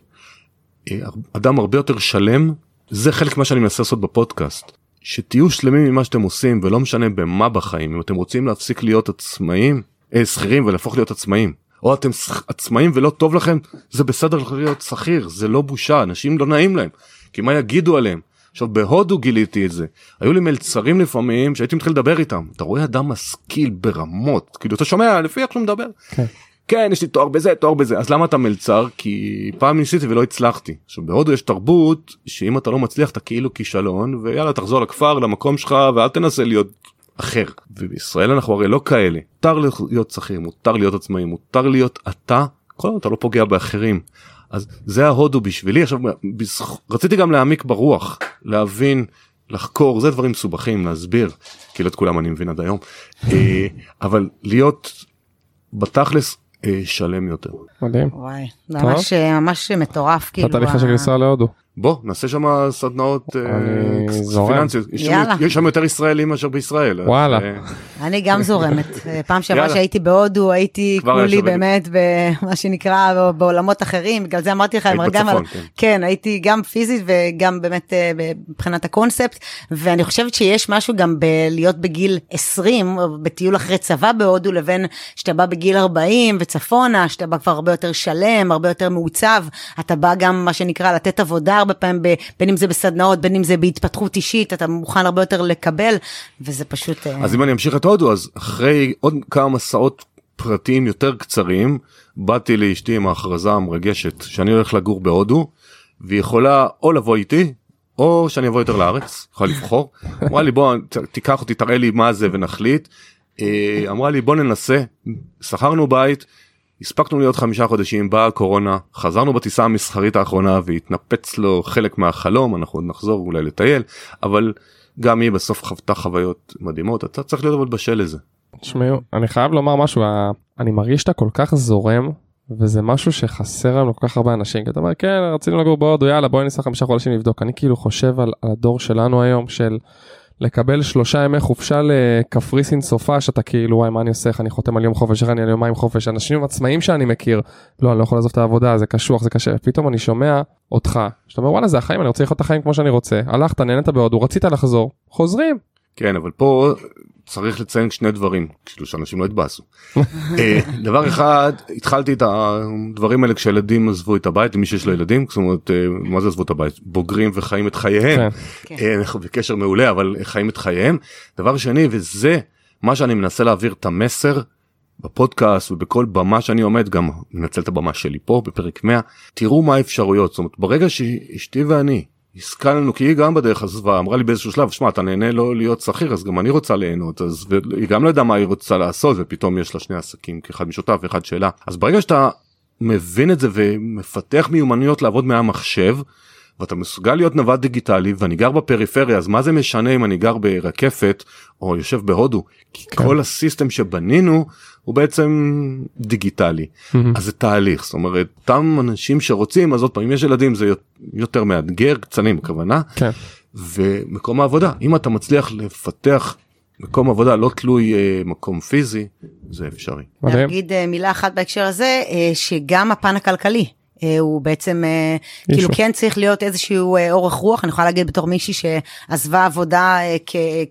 אה, אדם הרבה יותר שלם זה חלק מה שאני מנסה לעשות בפודקאסט שתהיו שלמים ממה שאתם עושים ולא משנה במה בחיים אם אתם רוצים להפסיק להיות עצמאים אה, שכירים ולהפוך להיות עצמאים או אתם עצמאים ולא טוב לכם, זה בסדר להיות שכיר, זה לא בושה, אנשים לא נעים להם, כי מה יגידו עליהם? עכשיו בהודו גיליתי את זה, היו לי מלצרים לפעמים שהייתי מתחיל לדבר איתם, אתה רואה אדם משכיל ברמות, כאילו אתה שומע לפי איך שהוא מדבר. כן. כן יש לי תואר בזה תואר בזה. אז למה אתה מלצר? כי פעם ניסיתי ולא הצלחתי. עכשיו בהודו יש תרבות שאם אתה לא מצליח אתה כאילו כישלון ויאללה תחזור לכפר למקום שלך ואל תנסה להיות אחר. ובישראל אנחנו הרי לא כאלה. מותר להיות שכיר מותר להיות עצמאי מותר להיות אתה. כל הזמן אתה לא פוגע באחרים. אז זה ההודו בשבילי. עכשיו רציתי גם להעמיק ברוח להבין לחקור זה דברים מסובכים להסביר כאילו את כולם אני מבין עד היום. אה, אבל להיות בתכלס שלם יותר. מדהים. וואי, ממש, ממש מטורף כאילו. אתה של כניסה להודו. בוא נעשה שם סדנאות אה, פיננסיות. יש שם יותר ישראלים מאשר בישראל וואלה. אה, אני גם זורמת. פעם שעברה שהייתי בהודו הייתי כולי באמת במה שנקרא בעולמות אחרים. בגלל זה אמרתי לך כן. כן הייתי גם פיזית וגם באמת אה, מבחינת הקונספט. ואני חושבת שיש משהו גם בלהיות בגיל 20 בטיול אחרי צבא בהודו לבין שאתה בא בגיל 40 וצפונה שאתה בא כבר הרבה יותר שלם הרבה יותר מעוצב. אתה בא גם מה שנקרא לתת עבודה. הרבה פעמים, בין אם זה בסדנאות, בין אם זה בהתפתחות אישית, אתה מוכן הרבה יותר לקבל, וזה פשוט... אה, אז אם אני אמשיך את הודו, אז אחרי עוד כמה מסעות פרטיים יותר קצרים, באתי לאשתי עם ההכרזה המרגשת שאני הולך לגור בהודו, והיא יכולה או לבוא איתי, או שאני אבוא יותר לארץ, יכולה לבחור. אמרה לי בוא תיקח אותי תראה לי מה זה ונחליט. אה, אמרה לי בוא ננסה, שכרנו בית. הספקנו להיות חמישה חודשים באה הקורונה חזרנו בטיסה המסחרית האחרונה והתנפץ לו חלק מהחלום אנחנו עוד נחזור אולי לטייל אבל גם היא בסוף חוותה חוויות מדהימות אתה צריך להיות אבל בשל לזה. תשמעו אני חייב לומר משהו אני מרגיש שאתה כל כך זורם וזה משהו שחסר לנו כל כך הרבה אנשים כי אתה אומר כן רצינו לגור בהודו יאללה בואי ניסע חמישה חודשים לבדוק אני כאילו חושב על, על הדור שלנו היום של. לקבל שלושה ימי חופשה לקפריסין סופה שאתה כאילו וואי מה אני עושה? איך אני חותם על יום חופש? איך אני על יומיים חופש? אנשים עצמאים שאני מכיר לא אני לא יכול לעזוב את העבודה זה קשוח זה קשה. פתאום אני שומע אותך שאתה אומר וואלה זה החיים אני רוצה לחיות את החיים כמו שאני רוצה. הלכת נהנית בהודו רצית לחזור. חוזרים. כן אבל פה צריך לציין שני דברים כאילו שאנשים לא יתבאסו. אה, דבר אחד התחלתי את הדברים האלה כשילדים עזבו את הבית למי שיש לו ילדים זאת אומרת אה, מה זה עזבו את הבית? בוגרים וחיים את חייהם. כן. אה, אנחנו בקשר מעולה אבל חיים את חייהם. דבר שני וזה מה שאני מנסה להעביר את המסר בפודקאסט ובכל במה שאני עומד גם מנצל את הבמה שלי פה בפרק 100 תראו מה האפשרויות. זאת אומרת ברגע שאשתי ואני השכלנו כי היא גם בדרך עזבה אמרה לי באיזשהו שלב שמע אתה נהנה לא להיות שכיר אז גם אני רוצה ליהנות אז היא גם לא ידעה מה היא רוצה לעשות ופתאום יש לה שני עסקים כאחד משותף ואחד שלה אז ברגע שאתה מבין את זה ומפתח מיומנויות לעבוד מהמחשב ואתה מסוגל להיות נווד דיגיטלי ואני גר בפריפריה אז מה זה משנה אם אני גר ברקפת או יושב בהודו כי כן. כל הסיסטם שבנינו הוא בעצם דיגיטלי mm-hmm. אז זה תהליך זאת אומרת אותם אנשים שרוצים אז עוד פעם אם יש ילדים זה יותר מאתגר קצנים בכוונה כן. ומקום העבודה אם אתה מצליח לפתח מקום עבודה לא תלוי אה, מקום פיזי זה אפשרי. להגיד אה, מילה אחת בהקשר הזה אה, שגם הפן הכלכלי הוא בעצם אה, כאילו כן צריך להיות איזשהו אה, אורך רוח. אני יכולה להגיד בתור מישהי שעזבה עבודה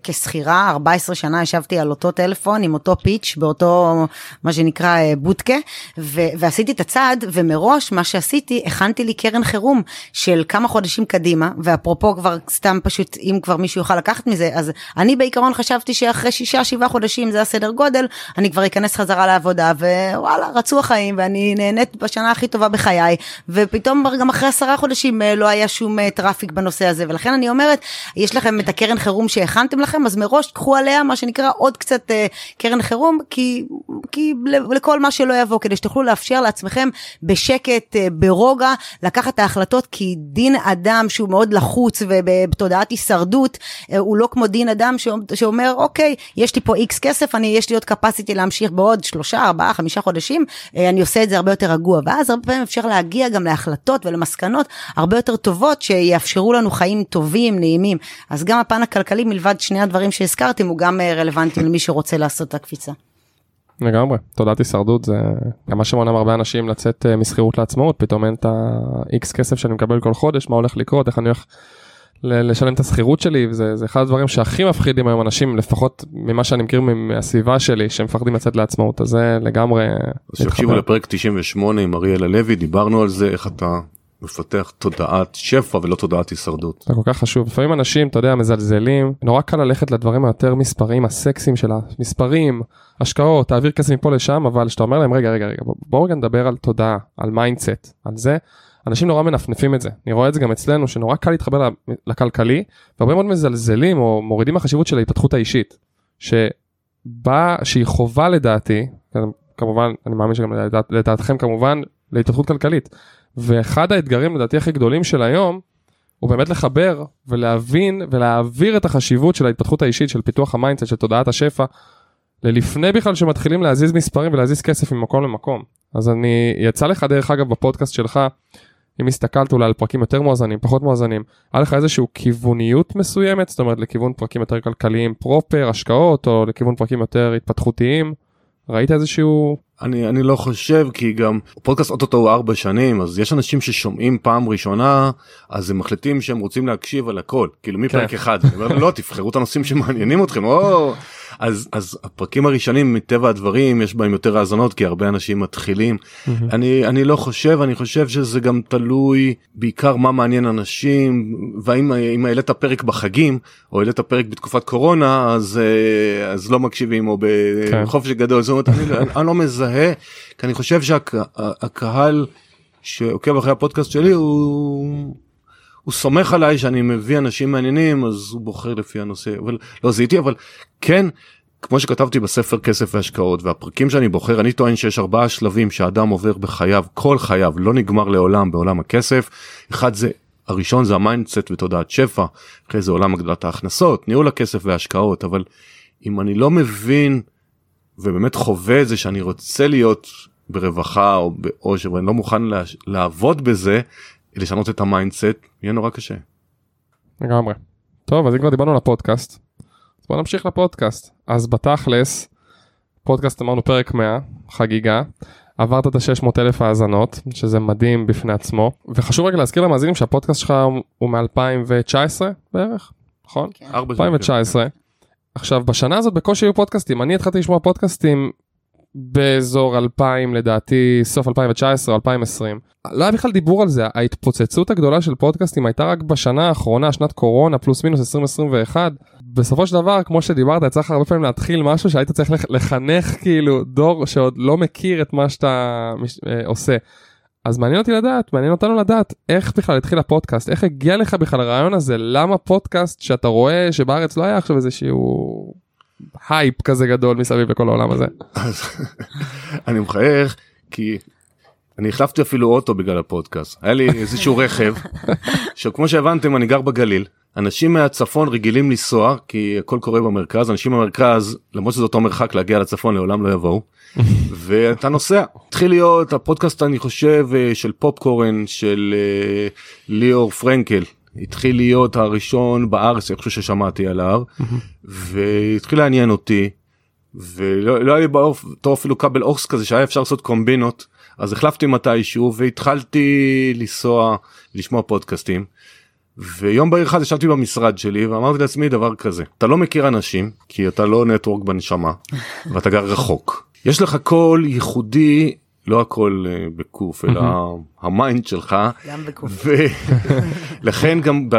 כשכירה 14 שנה ישבתי על אותו טלפון עם אותו pitch באותו מה שנקרא בוטקה ועשיתי את הצעד ומראש מה שעשיתי הכנתי לי קרן חירום של כמה חודשים קדימה ואפרופו כבר סתם פשוט אם כבר מישהו יוכל לקחת מזה אז אני בעיקרון חשבתי שאחרי שישה שבעה חודשים זה הסדר גודל אני כבר אכנס חזרה לעבודה ווואלה רצו החיים ואני נהנית בשנה הכי טובה בחיי ופתאום גם אחרי עשרה חודשים אה, לא היה שום אה, traffic בנושא הזה ולכן אני אומרת יש לכם את הקרן חירום שהכנתם לכם אז מראש תקחו עליה מה שנקרא עוד קצת אה, קרן חירום כי כי לכל מה שלא יבוא כדי שתוכלו לאפשר לעצמכם בשקט ברוגע לקחת את ההחלטות כי דין אדם שהוא מאוד לחוץ ובתודעת הישרדות הוא לא כמו דין אדם שאומר אוקיי יש לי פה איקס כסף אני יש לי עוד capacity להמשיך בעוד שלושה ארבעה חמישה חודשים אני עושה את זה הרבה יותר רגוע ואז הרבה פעמים אפשר להגיד. להגיע גם להחלטות ולמסקנות הרבה יותר טובות שיאפשרו לנו חיים טובים, נעימים. אז גם הפן הכלכלי מלבד שני הדברים שהזכרתם הוא גם אה, רלוונטי למי שרוצה לעשות את הקפיצה. לגמרי, תודעת הישרדות זה גם מה שמונע הרבה אנשים לצאת אה, משכירות לעצמאות, פתאום אין את ה-X כסף שאני מקבל כל חודש, מה הולך לקרות, איך אני הולך לשלם את השכירות שלי וזה זה אחד הדברים שהכי מפחידים היום אנשים לפחות ממה שאני מכיר מהסביבה שלי שהם מפחדים לצאת לעצמאות אז זה לגמרי. אז שיקשיבו לפרק 98 עם אריאל הלוי דיברנו על זה איך אתה מפתח תודעת שפע ולא תודעת הישרדות. זה כל כך חשוב לפעמים אנשים אתה יודע מזלזלים נורא קל ללכת לדברים היותר מספריים הסקסיים של המספרים השקעות תעביר כסף מפה לשם אבל כשאתה אומר להם רגע רגע רגע בואו רגע נדבר על תודעה על mindset על זה אנשים נורא מנפנפים את זה. אני רואה את זה גם אצלנו שנורא קל להתחבר לכלכלי והרבה מאוד מזלזלים או מורידים החשיבות של ההתפתחות האישית שבא שהיא חובה לדעתי כמובן אני מאמין שגם לדעת, לדעתכם כמובן להתפתחות כלכלית. ואחד האתגרים לדעתי הכי גדולים של היום הוא באמת לחבר ולהבין ולהעביר את החשיבות של ההתפתחות האישית של פיתוח ה mindset של תודעת השפע ללפני בכלל שמתחילים להזיז מספרים ולהזיז כסף ממקום למקום. אז אני יצא לך דרך אגב בפודקאסט שלך אם הסתכלת אולי על פרקים יותר מואזנים, פחות מואזנים, היה לך איזושהי כיווניות מסוימת, זאת אומרת לכיוון פרקים יותר כלכליים פרופר, השקעות, או לכיוון פרקים יותר התפתחותיים? ראית איזשהו... אני, אני לא חושב כי גם פודקאסט אוטוטו הוא ארבע שנים אז יש אנשים ששומעים פעם ראשונה אז הם מחליטים שהם רוצים להקשיב על הכל כאילו מפרק כן. אחד לא תבחרו את הנושאים שמעניינים אתכם או אז אז הפרקים הראשונים מטבע הדברים יש בהם יותר האזנות כי הרבה אנשים מתחילים. אני אני לא חושב אני חושב שזה גם תלוי בעיקר מה מעניין אנשים והאם אם העלית פרק בחגים או העלית פרק בתקופת קורונה אז אה, אז לא מקשיבים או בחופש כן. גדול זאת אומרת אני, אני לא מזהה כי אני חושב שהקהל שעוקב אחרי הפודקאסט שלי הוא. הוא סומך עליי שאני מביא אנשים מעניינים אז הוא בוחר לפי הנושא אבל לא זיהיתי אבל כן כמו שכתבתי בספר כסף והשקעות והפרקים שאני בוחר אני טוען שיש ארבעה שלבים שאדם עובר בחייו כל חייו לא נגמר לעולם בעולם הכסף אחד זה הראשון זה ה mindset ותודעת שפע אחרי זה עולם הגדלת ההכנסות ניהול הכסף וההשקעות אבל אם אני לא מבין ובאמת חווה את זה שאני רוצה להיות ברווחה או בעושר ואני לא מוכן לעבוד בזה לשנות את ה mindset יהיה נורא קשה. לגמרי. טוב אז אם כבר דיברנו על הפודקאסט אז בוא נמשיך לפודקאסט אז בתכלס פודקאסט אמרנו פרק 100 חגיגה עברת את ה-600 אלף האזנות שזה מדהים בפני עצמו וחשוב רגע להזכיר למאזינים שהפודקאסט שלך הוא מ-2019 בערך נכון? כן. 2019. עכשיו בשנה הזאת בקושי היו פודקאסטים. אני התחלתי לשמוע פודקאסטים באזור 2000 לדעתי סוף 2019 2020 לא היה בכלל דיבור על זה. ההתפוצצות הגדולה של פודקאסטים הייתה רק בשנה האחרונה שנת קורונה פלוס מינוס 2021 בסופו של דבר כמו שדיברת לך הרבה פעמים להתחיל משהו שהיית צריך לחנך כאילו דור שעוד לא מכיר את מה שאתה אה, עושה. אז מעניין אותי לדעת מעניין אותנו לדעת איך בכלל התחיל הפודקאסט איך הגיע לך בכלל הרעיון הזה למה פודקאסט שאתה רואה שבארץ לא היה עכשיו איזה שהוא הייפ כזה גדול מסביב לכל העולם הזה. אני מחייך כי אני החלפתי אפילו אוטו בגלל הפודקאסט היה לי איזשהו רכב שכמו שהבנתם אני גר בגליל אנשים מהצפון רגילים לנסוע כי הכל קורה במרכז. אנשים במרכז למרות שזה אותו מרחק להגיע לצפון לעולם לא יבואו. ואתה נוסע. התחיל להיות הפודקאסט אני חושב אה, של פופקורן של uh, ליאור פרנקל. התחיל להיות הראשון בארץ אני חושב ששמעתי עליו והתחיל לעניין אותי. ולא לא היה לי באותו אפילו כבל AUX כזה שהיה אפשר לעשות קומבינות. אז החלפתי מתישהו והתחלתי לנסוע לשמוע פודקאסטים. ויום בהיר אחד ישבתי במשרד שלי ואמרתי לעצמי דבר כזה אתה לא מכיר אנשים כי אתה לא network בנשמה ואתה גר רחוק. יש לך קול ייחודי לא הקול אה, בקוף אלא ה mind שלך. גם בקוף. ולכן גם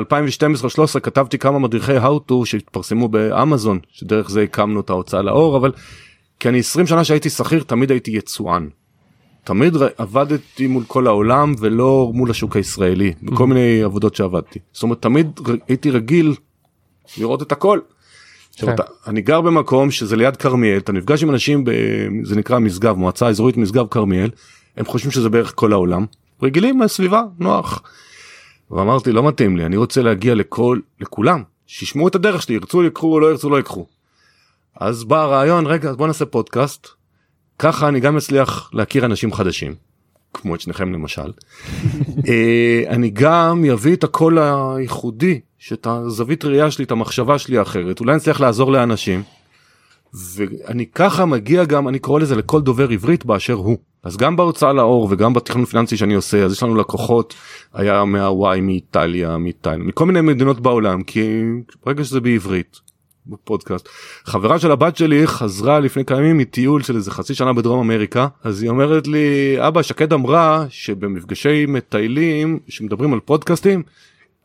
ב2012-2013 כתבתי כמה מדריכי how to שהתפרסמו באמזון שדרך זה הקמנו את ההוצאה לאור אבל כי אני 20 שנה שהייתי שכיר תמיד הייתי יצואן. תמיד עבדתי מול כל העולם ולא מול השוק הישראלי בכל מיני עבודות שעבדתי זאת אומרת תמיד הייתי רגיל לראות את הכל. עכשיו כן. אתה, אני גר במקום שזה ליד כרמיאל אתה נפגש עם אנשים ב, זה נקרא משגב מועצה אזורית משגב כרמיאל הם חושבים שזה בערך כל העולם רגילים לסביבה נוח. ואמרתי לא מתאים לי אני רוצה להגיע לכל לכולם שישמעו את הדרך שלי ירצו יקחו לא ירצו לא יקחו. אז בא הרעיון רגע בוא נעשה פודקאסט ככה אני גם אצליח להכיר אנשים חדשים כמו את שניכם למשל. אה, אני גם יביא את הקול הייחודי שאת הזווית ראייה שלי את המחשבה שלי האחרת אולי אני אצליח לעזור לאנשים. ואני ככה מגיע גם אני קורא לזה לכל דובר עברית באשר הוא. אז גם בהוצאה לאור וגם בתכנון פיננסי שאני עושה אז יש לנו לקוחות היה מהוואי מאיטליה מתאילנד מכל מיני מדינות בעולם כי ברגע שזה בעברית בפודקאסט. חברה של הבת שלי חזרה לפני כמה ימים מטיול של איזה חצי שנה בדרום אמריקה אז היא אומרת לי אבא שקד אמרה שבמפגשי מטיילים שמדברים על פודקאסטים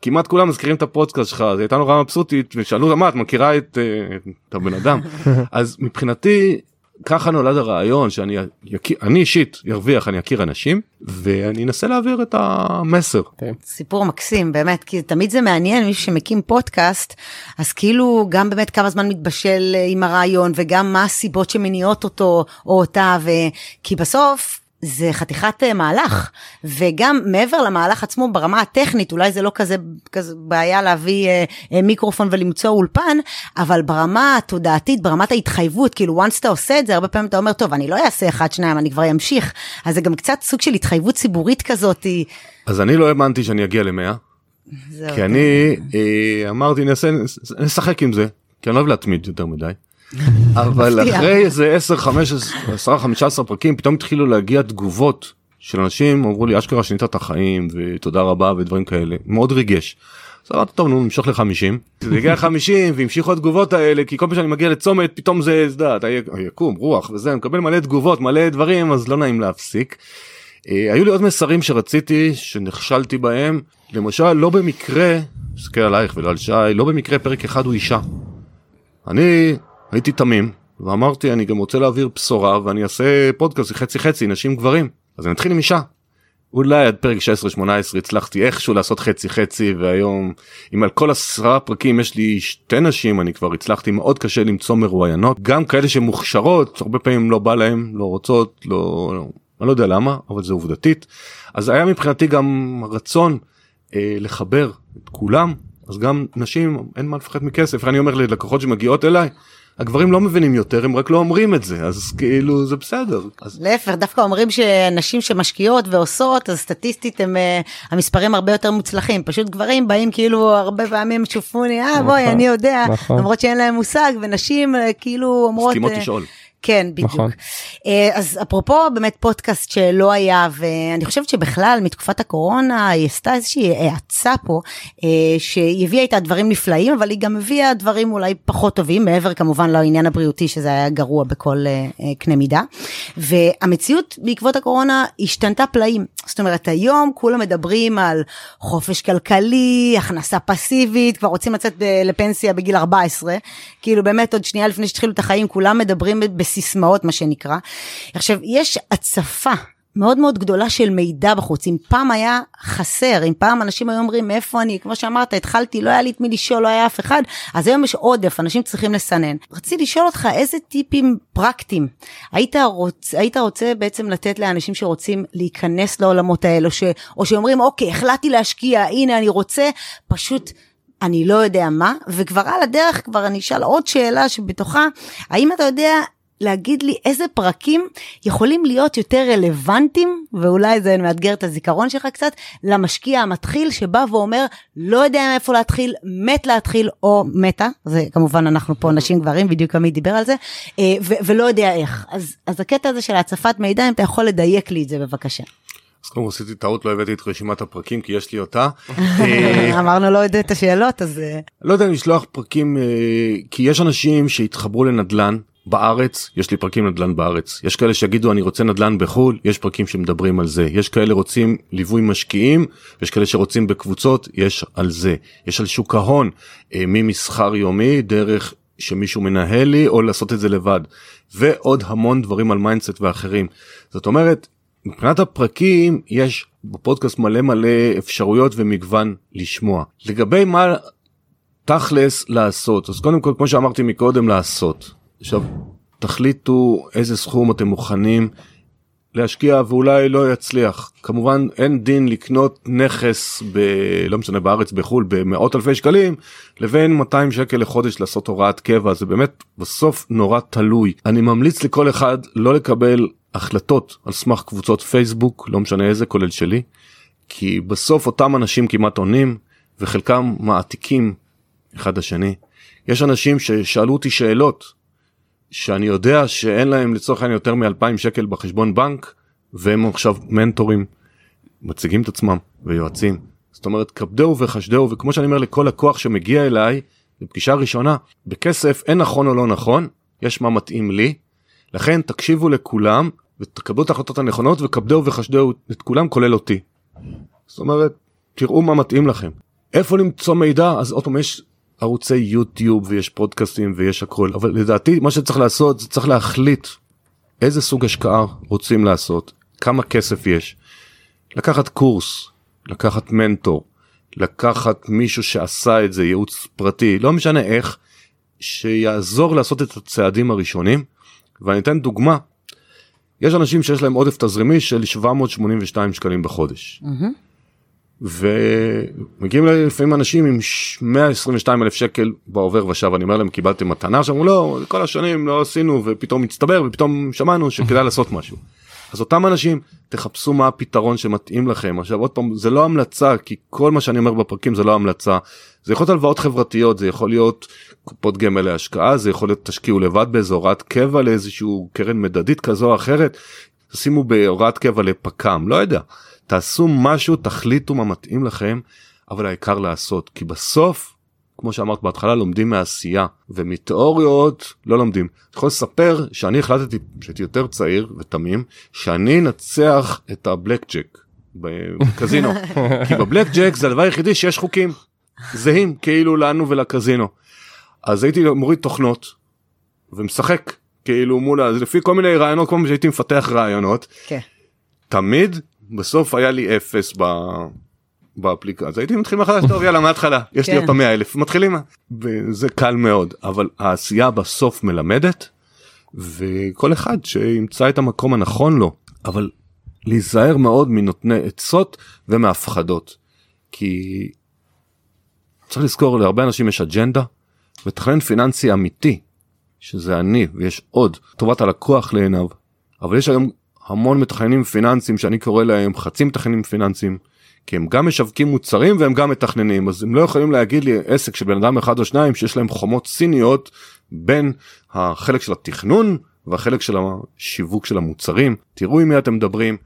כמעט כולם מזכירים את הפודקאסט שלך אז הייתה נורא מבסוטית ושאלו מה את מכירה את, אה, את הבן אדם? אז מבחינתי ככה נולד הרעיון שאני יכיר, אני אישית ירוויח אני אכיר אנשים ואני אנסה להעביר את המסר. סיפור מקסים באמת כי תמיד זה מעניין מי שמקים פודקאסט אז כאילו גם באמת כמה זמן מתבשל אה, עם הרעיון וגם מה הסיבות שמניעות אותו או אותה וכי בסוף זה חתיכת אה, מהלך וגם מעבר למהלך עצמו ברמה הטכנית אולי זה לא כזה, כזה בעיה להביא אה, אה, מיקרופון ולמצוא אולפן אבל ברמה התודעתית ברמת ההתחייבות כאילו once אתה עושה את זה הרבה פעמים אתה אומר טוב אני לא אעשה אחד שניים אני כבר אמשיך אז זה גם קצת סוג של התחייבות ציבורית כזאת. אז אני לא האמנתי שאני אגיע למאה כי אני אה, אמרתי נשחק עם זה כי אני לא אוהב להתמיד יותר מדי. אבל אחרי איזה 10 15 10 15 פרקים פתאום התחילו להגיע תגובות של אנשים אמרו לי אשכרה שינית את החיים ותודה רבה ודברים כאלה מאוד ריגש. אז אמרתי טוב נו נמשוך ל-50 זה הגיע ל-50 והמשיכו התגובות האלה כי כל פעם שאני מגיע לצומת פתאום זה את היקום רוח וזה אני מקבל מלא תגובות מלא דברים אז לא נעים להפסיק. אה, היו לי עוד מסרים שרציתי שנכשלתי בהם למשל לא במקרה מסתכל עלייך ולא על שי לא במקרה פרק אחד הוא אישה. אני הייתי תמים ואמרתי אני גם רוצה להעביר בשורה ואני אעשה פודקאסט חצי חצי נשים גברים. אז אני אתחיל עם אישה. אולי עד פרק 16-18 הצלחתי איכשהו לעשות חצי חצי והיום אם על כל עשרה פרקים יש לי שתי נשים אני כבר הצלחתי מאוד קשה למצוא מרואיינות. גם כאלה שמוכשרות הרבה פעמים לא בא להם לא רוצות לא, לא אני לא יודע למה אבל זה עובדתית. אז היה מבחינתי גם רצון אה, לחבר את כולם. אז גם נשים אין מה לפחד מכסף. אני אומר ללקוחות שמגיעות אליי הגברים לא מבינים יותר הם רק לא אומרים את זה אז כאילו זה בסדר. אז... להפך דווקא אומרים שנשים שמשקיעות ועושות אז סטטיסטית הם uh, המספרים הרבה יותר מוצלחים פשוט גברים באים כאילו הרבה פעמים שופוני אה בואי נכון, אני יודע נכון. למרות שאין להם מושג ונשים uh, כאילו אומרות. מסכימות uh, לשאול. כן, בדיוק. נכון. אה, אז אפרופו באמת פודקאסט שלא היה, ואני חושבת שבכלל מתקופת הקורונה היא עשתה איזושהי האצה פה, אה, שהיא הביאה איתה דברים נפלאים, אבל היא גם הביאה דברים אולי פחות טובים, מעבר כמובן לעניין הבריאותי שזה היה גרוע בכל אה, קנה מידה. והמציאות בעקבות הקורונה השתנתה פלאים. זאת אומרת, היום כולם מדברים על חופש כלכלי, הכנסה פסיבית, כבר רוצים לצאת לפנסיה בגיל 14, כאילו באמת עוד שנייה לפני שהתחילו את החיים, כולם מדברים בסיסמאות מה שנקרא. עכשיו יש הצפה מאוד מאוד גדולה של מידע בחוץ. אם פעם היה חסר, אם פעם אנשים היו אומרים מאיפה אני, כמו שאמרת, התחלתי, לא היה לי את מי לשאול, לא היה אף אחד, אז היום יש עודף, אנשים צריכים לסנן. רציתי לשאול אותך איזה טיפים פרקטיים היית, רוצ, היית רוצה בעצם לתת לאנשים שרוצים להיכנס לעולמות האלו, ש, או שאומרים אוקיי, החלטתי להשקיע, הנה אני רוצה, פשוט אני לא יודע מה, וכבר על הדרך כבר אני אשאל עוד שאלה שבתוכה, האם אתה יודע להגיד לי איזה פרקים יכולים להיות יותר רלוונטיים, ואולי זה מאתגר את הזיכרון שלך קצת, למשקיע המתחיל שבא ואומר, לא יודע מאיפה להתחיל, מת להתחיל או מתה, זה כמובן אנחנו פה נשים גברים, בדיוק עמית דיבר על זה, אה, ו- ולא יודע איך. אז, אז הקטע הזה של הצפת מידע, אם אתה יכול לדייק לי את זה בבקשה. אז קודם כל עשיתי טעות לא הבאתי את רשימת הפרקים כי יש לי אותה. אמרנו לא יודע את השאלות אז אה. לא יודע אם לשלוח פרקים אה, כי יש אנשים שהתחברו לנדל"ן בארץ יש לי פרקים נדל"ן בארץ. יש כאלה שיגידו אני רוצה נדל"ן בחו"ל יש פרקים שמדברים על זה. יש כאלה רוצים ליווי משקיעים יש כאלה שרוצים בקבוצות יש על זה. יש על שוק ההון אה, ממסחר יומי דרך שמישהו מנהל לי או לעשות את זה לבד. ועוד המון דברים על mindset ואחרים. זאת אומרת מבחינת הפרקים יש בפודקאסט מלא מלא אפשרויות ומגוון לשמוע. לגבי מה תכלס לעשות אז קודם כל כמו שאמרתי מקודם לעשות עכשיו תחליטו איזה סכום אתם מוכנים להשקיע ואולי לא יצליח. כמובן אין דין לקנות נכס ב... לא משנה בארץ בחול במאות אלפי שקלים לבין 200 שקל לחודש לעשות הוראת קבע. זה באמת בסוף נורא תלוי. אני ממליץ לכל אחד לא לקבל החלטות על סמך קבוצות פייסבוק לא משנה איזה כולל שלי כי בסוף אותם אנשים כמעט עונים וחלקם מעתיקים אחד השני יש אנשים ששאלו אותי שאלות שאני יודע שאין להם לצורך העניין יותר מ-2,000 שקל בחשבון בנק והם עכשיו מנטורים, מציגים את עצמם ויועצים. זאת אומרת, כבדהו וחשדהו, וכמו שאני אומר לכל לקוח שמגיע אליי, בפגישה ראשונה, בכסף אין נכון או לא נכון, יש מה מתאים לי, לכן תקשיבו לכולם ותקבלו את ההחלטות הנכונות וכבדהו וחשדהו את כולם כולל אותי. זאת אומרת, תראו מה מתאים לכם. איפה למצוא מידע? אז עוד פעם יש ערוצי יוטיוב ויש פודקאסטים ויש הכל, אבל לדעתי מה שצריך לעשות זה צריך להחליט איזה סוג השקעה רוצים לעשות, כמה כסף יש. לקחת קורס, לקחת מנטור, לקחת מישהו שעשה את זה, ייעוץ פרטי, לא משנה איך, שיעזור לעשות את הצעדים הראשונים. ואני אתן דוגמה, יש אנשים שיש להם עודף תזרימי של 782 שקלים בחודש. מהמם. ומגיעים לפעמים אנשים עם 122 אלף שקל בעובר ושב. אני אומר להם קיבלתם מתנה? שאמרו לא כל השנים לא עשינו ופתאום מצטבר ופתאום שמענו שכדאי לעשות משהו. אז אותם אנשים תחפשו מה הפתרון שמתאים לכם עכשיו עוד פעם זה לא המלצה כי כל מה שאני אומר בפרקים זה לא המלצה. זה יכול להיות הלוואות חברתיות זה יכול להיות קופות גמל להשקעה זה יכול להיות תשקיעו לבד באיזו הוראת קבע לאיזשהו קרן מדדית כזו או אחרת. שימו בהוראת קבע לפק"ם לא יודע תעשו משהו תחליטו מה מתאים לכם אבל העיקר לעשות כי בסוף כמו שאמרת בהתחלה לומדים מעשייה ומתיאוריות לא לומדים. אני יכול לספר שאני החלטתי שהייתי יותר צעיר ותמים שאני אנצח את הבלק ג'ק בקזינו כי בבלק ג'ק זה הדבר היחידי שיש חוקים זהים כאילו לנו ולקזינו. אז הייתי מוריד תוכנות ומשחק כאילו מול זה לפי כל מיני רעיונות כמו שהייתי מפתח רעיונות כן. תמיד בסוף היה לי אפס ב... באפליקציה. אז הייתי מתחיל מחדש טוב יאללה מההתחלה. יש לי כן. עוד פעם 100 אלף מתחילים. וזה קל מאוד אבל העשייה בסוף מלמדת וכל אחד שימצא את המקום הנכון לו. אבל להיזהר מאוד מנותני עצות ומהפחדות כי צריך לזכור להרבה אנשים יש אג'נדה מתכנן פיננסי אמיתי שזה אני ויש עוד. טובת הלקוח לעיניו. אבל יש היום המון מתכננים פיננסיים שאני קורא להם חצי מתכננים פיננסיים כי הם גם משווקים מוצרים והם גם מתכננים. אז הם לא יכולים להגיד לי עסק של בן אדם אחד או שניים שיש להם חומות סיניות בין החלק של התכנון והחלק של השיווק של המוצרים. תראו עם מי אתם מדברים.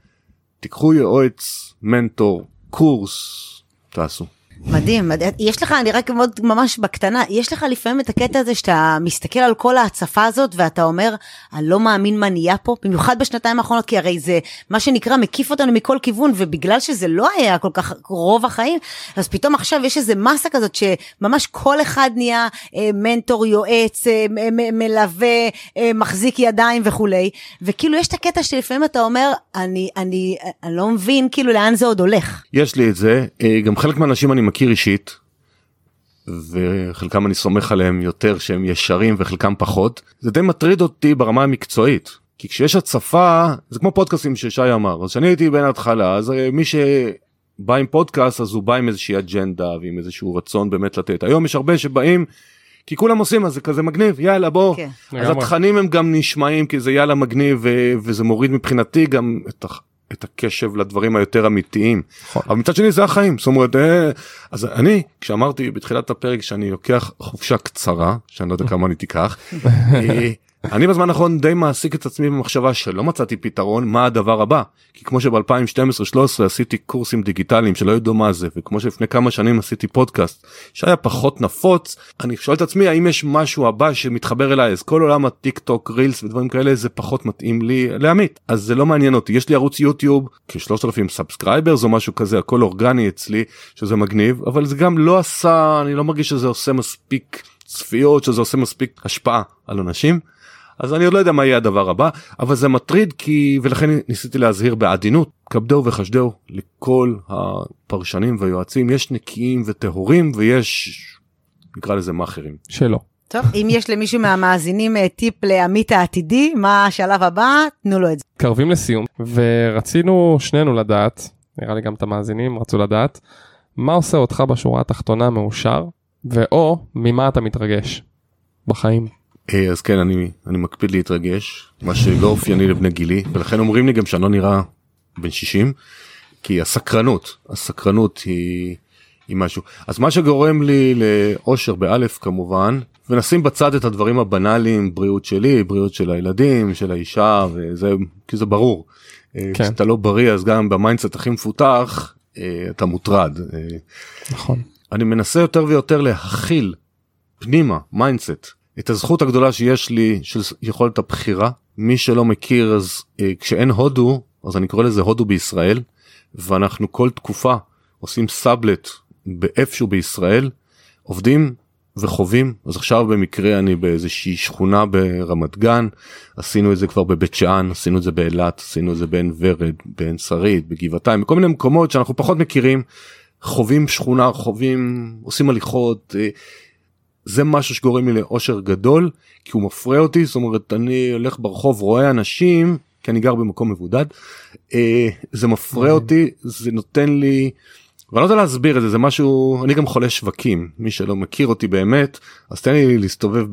תיקחו יועץ מנטור קורס תעשו. מדהים, יש לך, אני רק מאוד ממש בקטנה, יש לך לפעמים את הקטע הזה שאתה מסתכל על כל ההצפה הזאת ואתה אומר, אני לא מאמין מה נהיה פה, במיוחד בשנתיים האחרונות, כי הרי זה מה שנקרא מקיף אותנו מכל כיוון, ובגלל שזה לא היה כל כך רוב החיים, אז פתאום עכשיו יש איזה מסה כזאת שממש כל אחד נהיה אה, מנטור, יועץ, אה, מ- מ- מלווה, אה, מחזיק ידיים וכולי, וכאילו יש את הקטע שלפעמים אתה אומר, אני, אני, אני לא מבין כאילו לאן זה עוד הולך. יש לי את זה. אה, גם חלק מהאנשים אני מכיר אישית. וחלקם אני סומך עליהם יותר שהם ישרים וחלקם פחות זה די מטריד אותי ברמה המקצועית כי כשיש הצפה זה כמו פודקאסטים ששי אמר אז כשאני הייתי בין ההתחלה אז אה, מי שבא עם פודקאסט אז הוא בא עם איזושהי אג'נדה ועם איזשהו רצון באמת לתת היום יש הרבה שבאים כי כולם עושים אז זה כזה מגניב יאללה בוא כן. אז. התכנים הם גם נשמעים כי זה יאללה מגניב ו- וזה מוריד מבחינתי גם את, ה- את הקשב לדברים היותר אמיתיים. נכון. אבל מצד שני זה החיים זאת אומרת אה, אז אני כשאמרתי בתחילת הפרק שאני לוקח חופשה קצרה שאני לא יודע כמה אני תיקח. אני בזמן האחרון די מעסיק את עצמי במחשבה שלא מצאתי פתרון מה הדבר הבא כי כמו שב-2012-2013 עשיתי קורסים דיגיטליים שלא ידעו מה זה וכמו שלפני כמה שנים עשיתי פודקאסט שהיה פחות נפוץ אני שואל את עצמי האם יש משהו הבא שמתחבר אליי אז כל עולם הטיק טוק reels ודברים כאלה זה פחות מתאים לי לעמית אז זה לא מעניין אותי יש לי ערוץ יוטיוב כ-3,000 subscribers או משהו כזה הכל אורגני אצלי שזה מגניב אבל זה גם לא עשה אני לא מרגיש שזה עושה מספיק צפיות שזה עושה מספיק השפעה על אנשים. אז אני עוד לא יודע מה יהיה הדבר הבא אבל זה מטריד כי ולכן ניסיתי להזהיר בעדינות כבדהו וחשדהו לכל הפרשנים והיועצים יש נקיים וטהורים ויש נקרא לזה מאכערים. שלא. טוב, אם יש למישהו מהמאזינים אה, טיפ לעמית העתידי, מה השלב הבא, תנו לו את זה. מתקרבים לסיום ורצינו שנינו לדעת נראה לי גם את המאזינים רצו לדעת מה עושה אותך בשורה התחתונה מאושר ואו ממה אתה מתרגש בחיים. אה, אז כן אני אני מקפיד להתרגש מה שלא אופייני לבני גילי ולכן אומרים לי גם שאני לא נראה בן 60 כי הסקרנות הסקרנות היא, היא משהו אז מה שגורם לי לאושר באלף כמובן ונשים בצד את הדברים הבנאליים בריאות שלי בריאות של הילדים של האישה וזה כי זה ברור כן. כשאתה לא בריא אז גם ב mindset הכי מפותח אתה מוטרד. נכון. אני מנסה יותר ויותר להכיל פנימה mindset את הזכות הגדולה שיש לי של יכולת הבחירה. מי שלא מכיר אז כשאין הודו אז אני קורא לזה הודו בישראל ואנחנו כל תקופה עושים סאבלט באיפשהו בישראל עובדים וחווים. אז עכשיו במקרה אני באיזושהי שכונה ברמת גן עשינו את זה כבר בבית שאן עשינו את זה באילת עשינו את זה בעין ורד בעין שרית בגבעתיים בכל מיני מקומות שאנחנו פחות מכירים. חווים שכונה חווים עושים הליכות אה, זה משהו שגורם לי לאושר גדול כי הוא מפרה אותי זאת אומרת אני הולך ברחוב רואה אנשים כי אני גר במקום מבודד אה, זה מפרה אותי זה נותן לי. ואני לא יודע להסביר את זה זה משהו אני גם חולה שווקים מי שלא מכיר אותי באמת אז תן לי להסתובב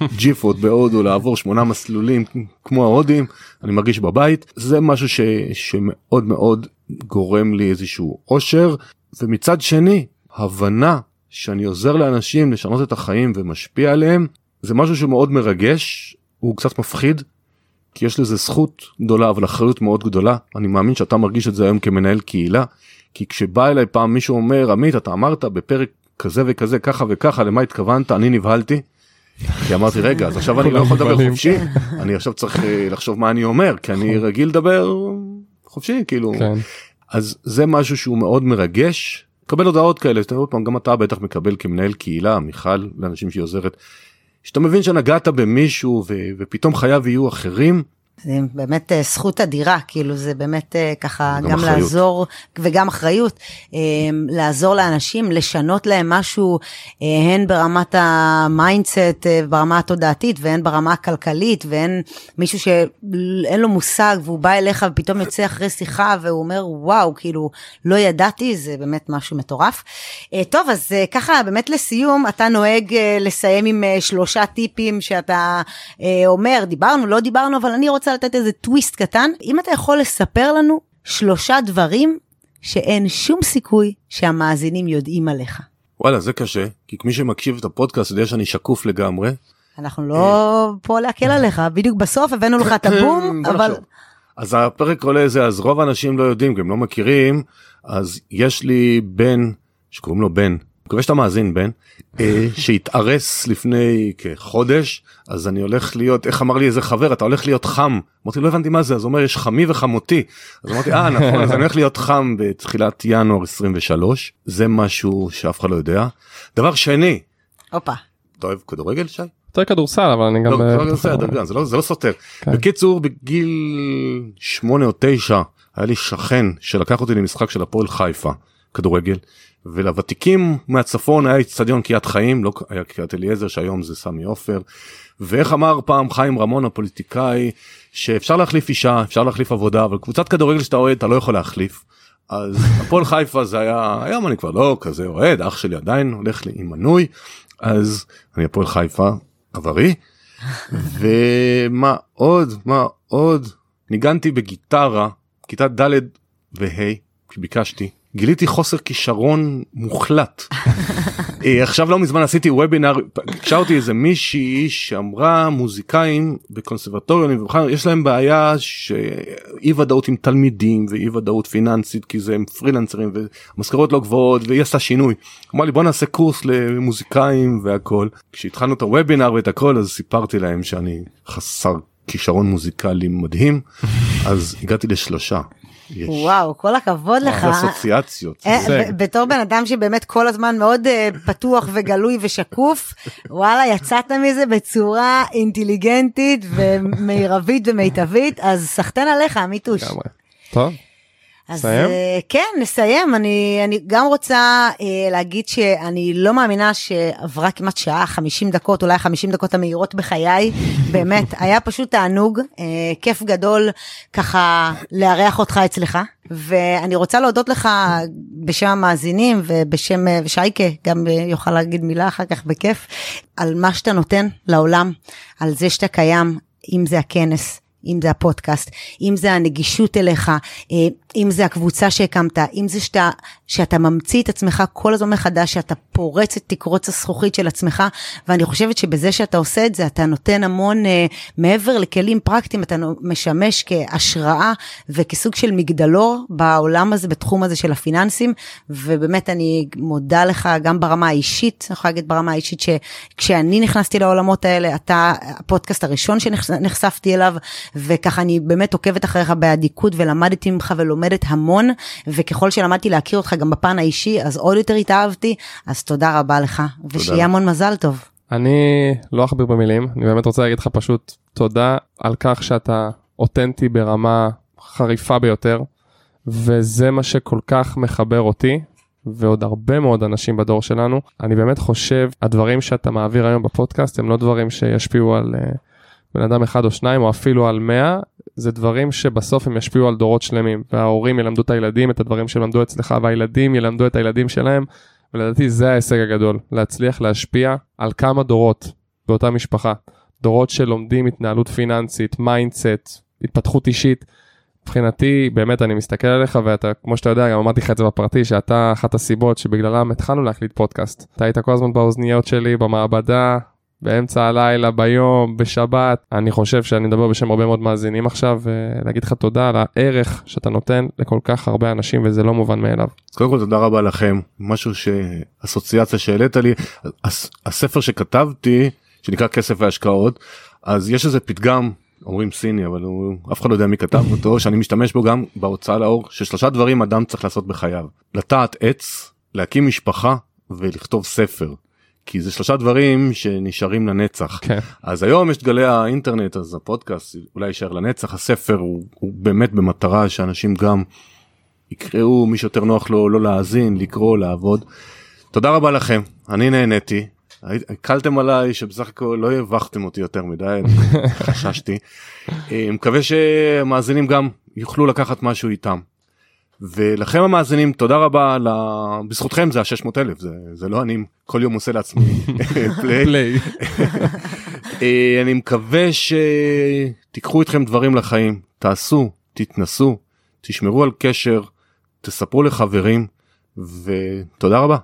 בג'יפות בהודו לעבור שמונה מסלולים כמו ההודים אני מרגיש בבית זה משהו ש, שמאוד מאוד גורם לי איזשהו אושר ומצד שני הבנה שאני עוזר לאנשים לשנות את החיים ומשפיע עליהם זה משהו שמאוד מרגש הוא קצת מפחיד כי יש לזה זכות גדולה אבל אחריות מאוד גדולה אני מאמין שאתה מרגיש את זה היום כמנהל קהילה כי כשבא אליי פעם מישהו אומר עמית אתה אמרת בפרק כזה וכזה ככה וככה למה התכוונת אני נבהלתי. כי אמרתי רגע אז עכשיו אני לא יכול לדבר חופשי אני עכשיו צריך אה, לחשוב מה אני אומר כי אני. רגיל לדבר חופשי כאילו כן. אז זה משהו שהוא מאוד מרגש קבל הודעות כאלה גם אתה בטח מקבל כמנהל קהילה מיכל לאנשים שהיא עוזרת. שאתה מבין שנגעת במישהו ופתאום חייו יהיו אחרים זה באמת אה, זכות אדירה, כאילו זה באמת אה, ככה גם, גם לעזור, וגם אחריות, אה, לעזור לאנשים, לשנות להם משהו, הן ברמת ה mindset, ברמה התודעתית, והן ברמה הכלכלית, והן מישהו שאין לו מושג והוא בא אליך ופתאום יוצא אחרי שיחה והוא אומר וואו, כאילו לא ידעתי, זה באמת משהו מטורף. טוב, אז ככה באמת לסיום, אתה נוהג לסיים עם שלושה טיפים שאתה אומר, דיברנו, לא דיברנו, אבל אני רוצה רוצה לתת איזה טוויסט קטן. אם אתה יכול לספר לנו שלושה דברים שאין שום סיכוי שהמאזינים יודעים עליך. וואלה זה קשה כי מי שמקשיב את הפודקאסט יודע שאני שקוף לגמרי. אנחנו לא פה להקל עליך בדיוק בסוף הבאנו לך את הבום אבל. אז הפרק עולה זה אז רוב האנשים לא יודעים גם לא מכירים אז יש לי בן שקוראים לו בן מקווה שאתה מאזין בן אה, שהתארס לפני כחודש אז אני הולך להיות איך אמר לי איזה חבר אתה הולך להיות חם אמרתי לא הבנתי מה זה אז הוא אומר יש חמי וחמותי אז אמרתי אה נכון אז אני הולך להיות חם בתחילת ינואר 23 זה משהו שאף אחד לא יודע דבר שני. הופה. אתה אוהב כדורגל שי? יותר כדורסל אבל אני גם לא, בסדר, זה לא זה לא סותר כן. בקיצור בגיל 8 או 9 היה לי שכן שלקח אותי למשחק של הפועל חיפה כדורגל ולוותיקים מהצפון היה אצטדיון קריית חיים לא היה קריית אליעזר שהיום זה סמי עופר. ואיך אמר פעם חיים רמון הפוליטיקאי שאפשר להחליף אישה אפשר להחליף עבודה אבל קבוצת כדורגל שאתה אוהד אתה לא יכול להחליף. אז הפועל חיפה זה היה היום אני כבר לא כזה אוהד אח שלי עדיין הולך לי עם מנוי אז אני הפועל חיפה עברי. ומה עוד מה עוד? ניגנתי בגיטרה כיתה ד' וה' כשביקשתי גיליתי חוסר כישרון מוחלט. אה, עכשיו לא מזמן עשיתי וובינר, פגשה איזה מישהי שאמרה מוזיקאים בקונסרבטוריונים יש להם בעיה שאי ודאות עם תלמידים ואי ודאות פיננסית כי זה הם פרילנסרים ומשכורות לא גבוהות והיא עשתה שינוי. אמרה לי בוא נעשה קורס למוזיקאים והכל. כשהתחלנו את הוובינר ואת הכל אז סיפרתי להם שאני חסר כישרון מוזיקלי מדהים אז הגעתי לשלושה יש. וואו, כל הכבוד לך. אסוציאציות. אה, בתור בן אדם שבאמת כל הזמן מאוד אה, פתוח וגלוי ושקוף, וואלה, יצאת מזה בצורה אינטליגנטית ומרבית ומיטבית, אז סחטיין עליך, עמיתוש. טוב. אז נסיים? Uh, כן, נסיים. אני, אני גם רוצה uh, להגיד שאני לא מאמינה שעברה כמעט שעה, 50 דקות, אולי 50 דקות המהירות בחיי. באמת, היה פשוט תענוג, uh, כיף גדול ככה לארח אותך אצלך. ואני רוצה להודות לך בשם המאזינים ובשם שייקה, גם יוכל להגיד מילה אחר כך בכיף, על מה שאתה נותן לעולם, על זה שאתה קיים, אם זה הכנס. אם זה הפודקאסט, אם זה הנגישות אליך, אם זה הקבוצה שהקמת, אם זה שאתה, שאתה ממציא את עצמך כל הזמן מחדש, שאתה פורץ את תקרות הזכוכית של עצמך, ואני חושבת שבזה שאתה עושה את זה, אתה נותן המון, אה, מעבר לכלים פרקטיים, אתה משמש כהשראה וכסוג של מגדלור בעולם הזה, בתחום הזה של הפיננסים, ובאמת אני מודה לך גם ברמה האישית, אני יכולה להגיד ברמה האישית שכשאני נכנסתי לעולמות האלה, אתה הפודקאסט הראשון שנחשפתי אליו, וככה אני באמת עוקבת אחריך באדיקות ולמדתי ממך ולומדת המון, וככל שלמדתי להכיר אותך גם בפן האישי, אז עוד יותר התאהבתי, אז תודה רבה לך, ושיהיה המון מזל טוב. אני לא אכביר במילים, אני באמת רוצה להגיד לך פשוט תודה על כך שאתה אותנטי ברמה חריפה ביותר, וזה מה שכל כך מחבר אותי, ועוד הרבה מאוד אנשים בדור שלנו. אני באמת חושב, הדברים שאתה מעביר היום בפודקאסט הם לא דברים שישפיעו על uh, בן אדם אחד או שניים, או אפילו על מאה, זה דברים שבסוף הם ישפיעו על דורות שלמים, וההורים ילמדו את הילדים את הדברים שלמדו אצלך, והילדים ילמדו את הילדים שלהם, ולדעתי זה ההישג הגדול, להצליח להשפיע על כמה דורות באותה משפחה. דורות שלומדים התנהלות פיננסית, mindset, התפתחות אישית. מבחינתי, באמת אני מסתכל עליך ואתה, כמו שאתה יודע, גם אמרתי לך את זה בפרטי, שאתה אחת הסיבות שבגללם התחלנו להקליט פודקאסט. אתה היית כל הזמן באוזניות שלי, במעבדה, באמצע הלילה, ביום, בשבת. אני חושב שאני מדבר בשם הרבה מאוד מאזינים עכשיו, ולהגיד לך תודה על הערך שאתה נותן לכל כך הרבה אנשים, וזה לא מובן מאליו. אז קודם כל תודה רבה לכם, משהו שאסוציאציה שהעלית לי, הספר שכתבתי, שנקרא כסף והשקעות, אז יש איזה פתגם אומרים סיני אבל הוא אף אחד לא יודע מי כתב אותו שאני משתמש בו גם בהוצאה לאור ששלושה דברים אדם צריך לעשות בחייו לטעת עץ להקים משפחה ולכתוב ספר. כי זה שלושה דברים שנשארים לנצח. כן. אז היום יש את גלי האינטרנט אז הפודקאסט אולי יישאר לנצח הספר הוא, הוא באמת במטרה שאנשים גם יקראו מי שיותר נוח לו לא להאזין לקרוא לעבוד. תודה רבה לכם אני נהניתי הקלתם עליי שבסך הכל לא הבכתם אותי יותר מדי חששתי אה, מקווה שמאזינים גם יוכלו לקחת משהו איתם. ולכם המאזינים תודה רבה ל... בזכותכם זה ה-600 אלף זה, זה לא אני כל יום עושה לעצמי פליי. אה, אני מקווה שתיקחו איתכם דברים לחיים תעשו תתנסו תשמרו על קשר תספרו לחברים ותודה רבה.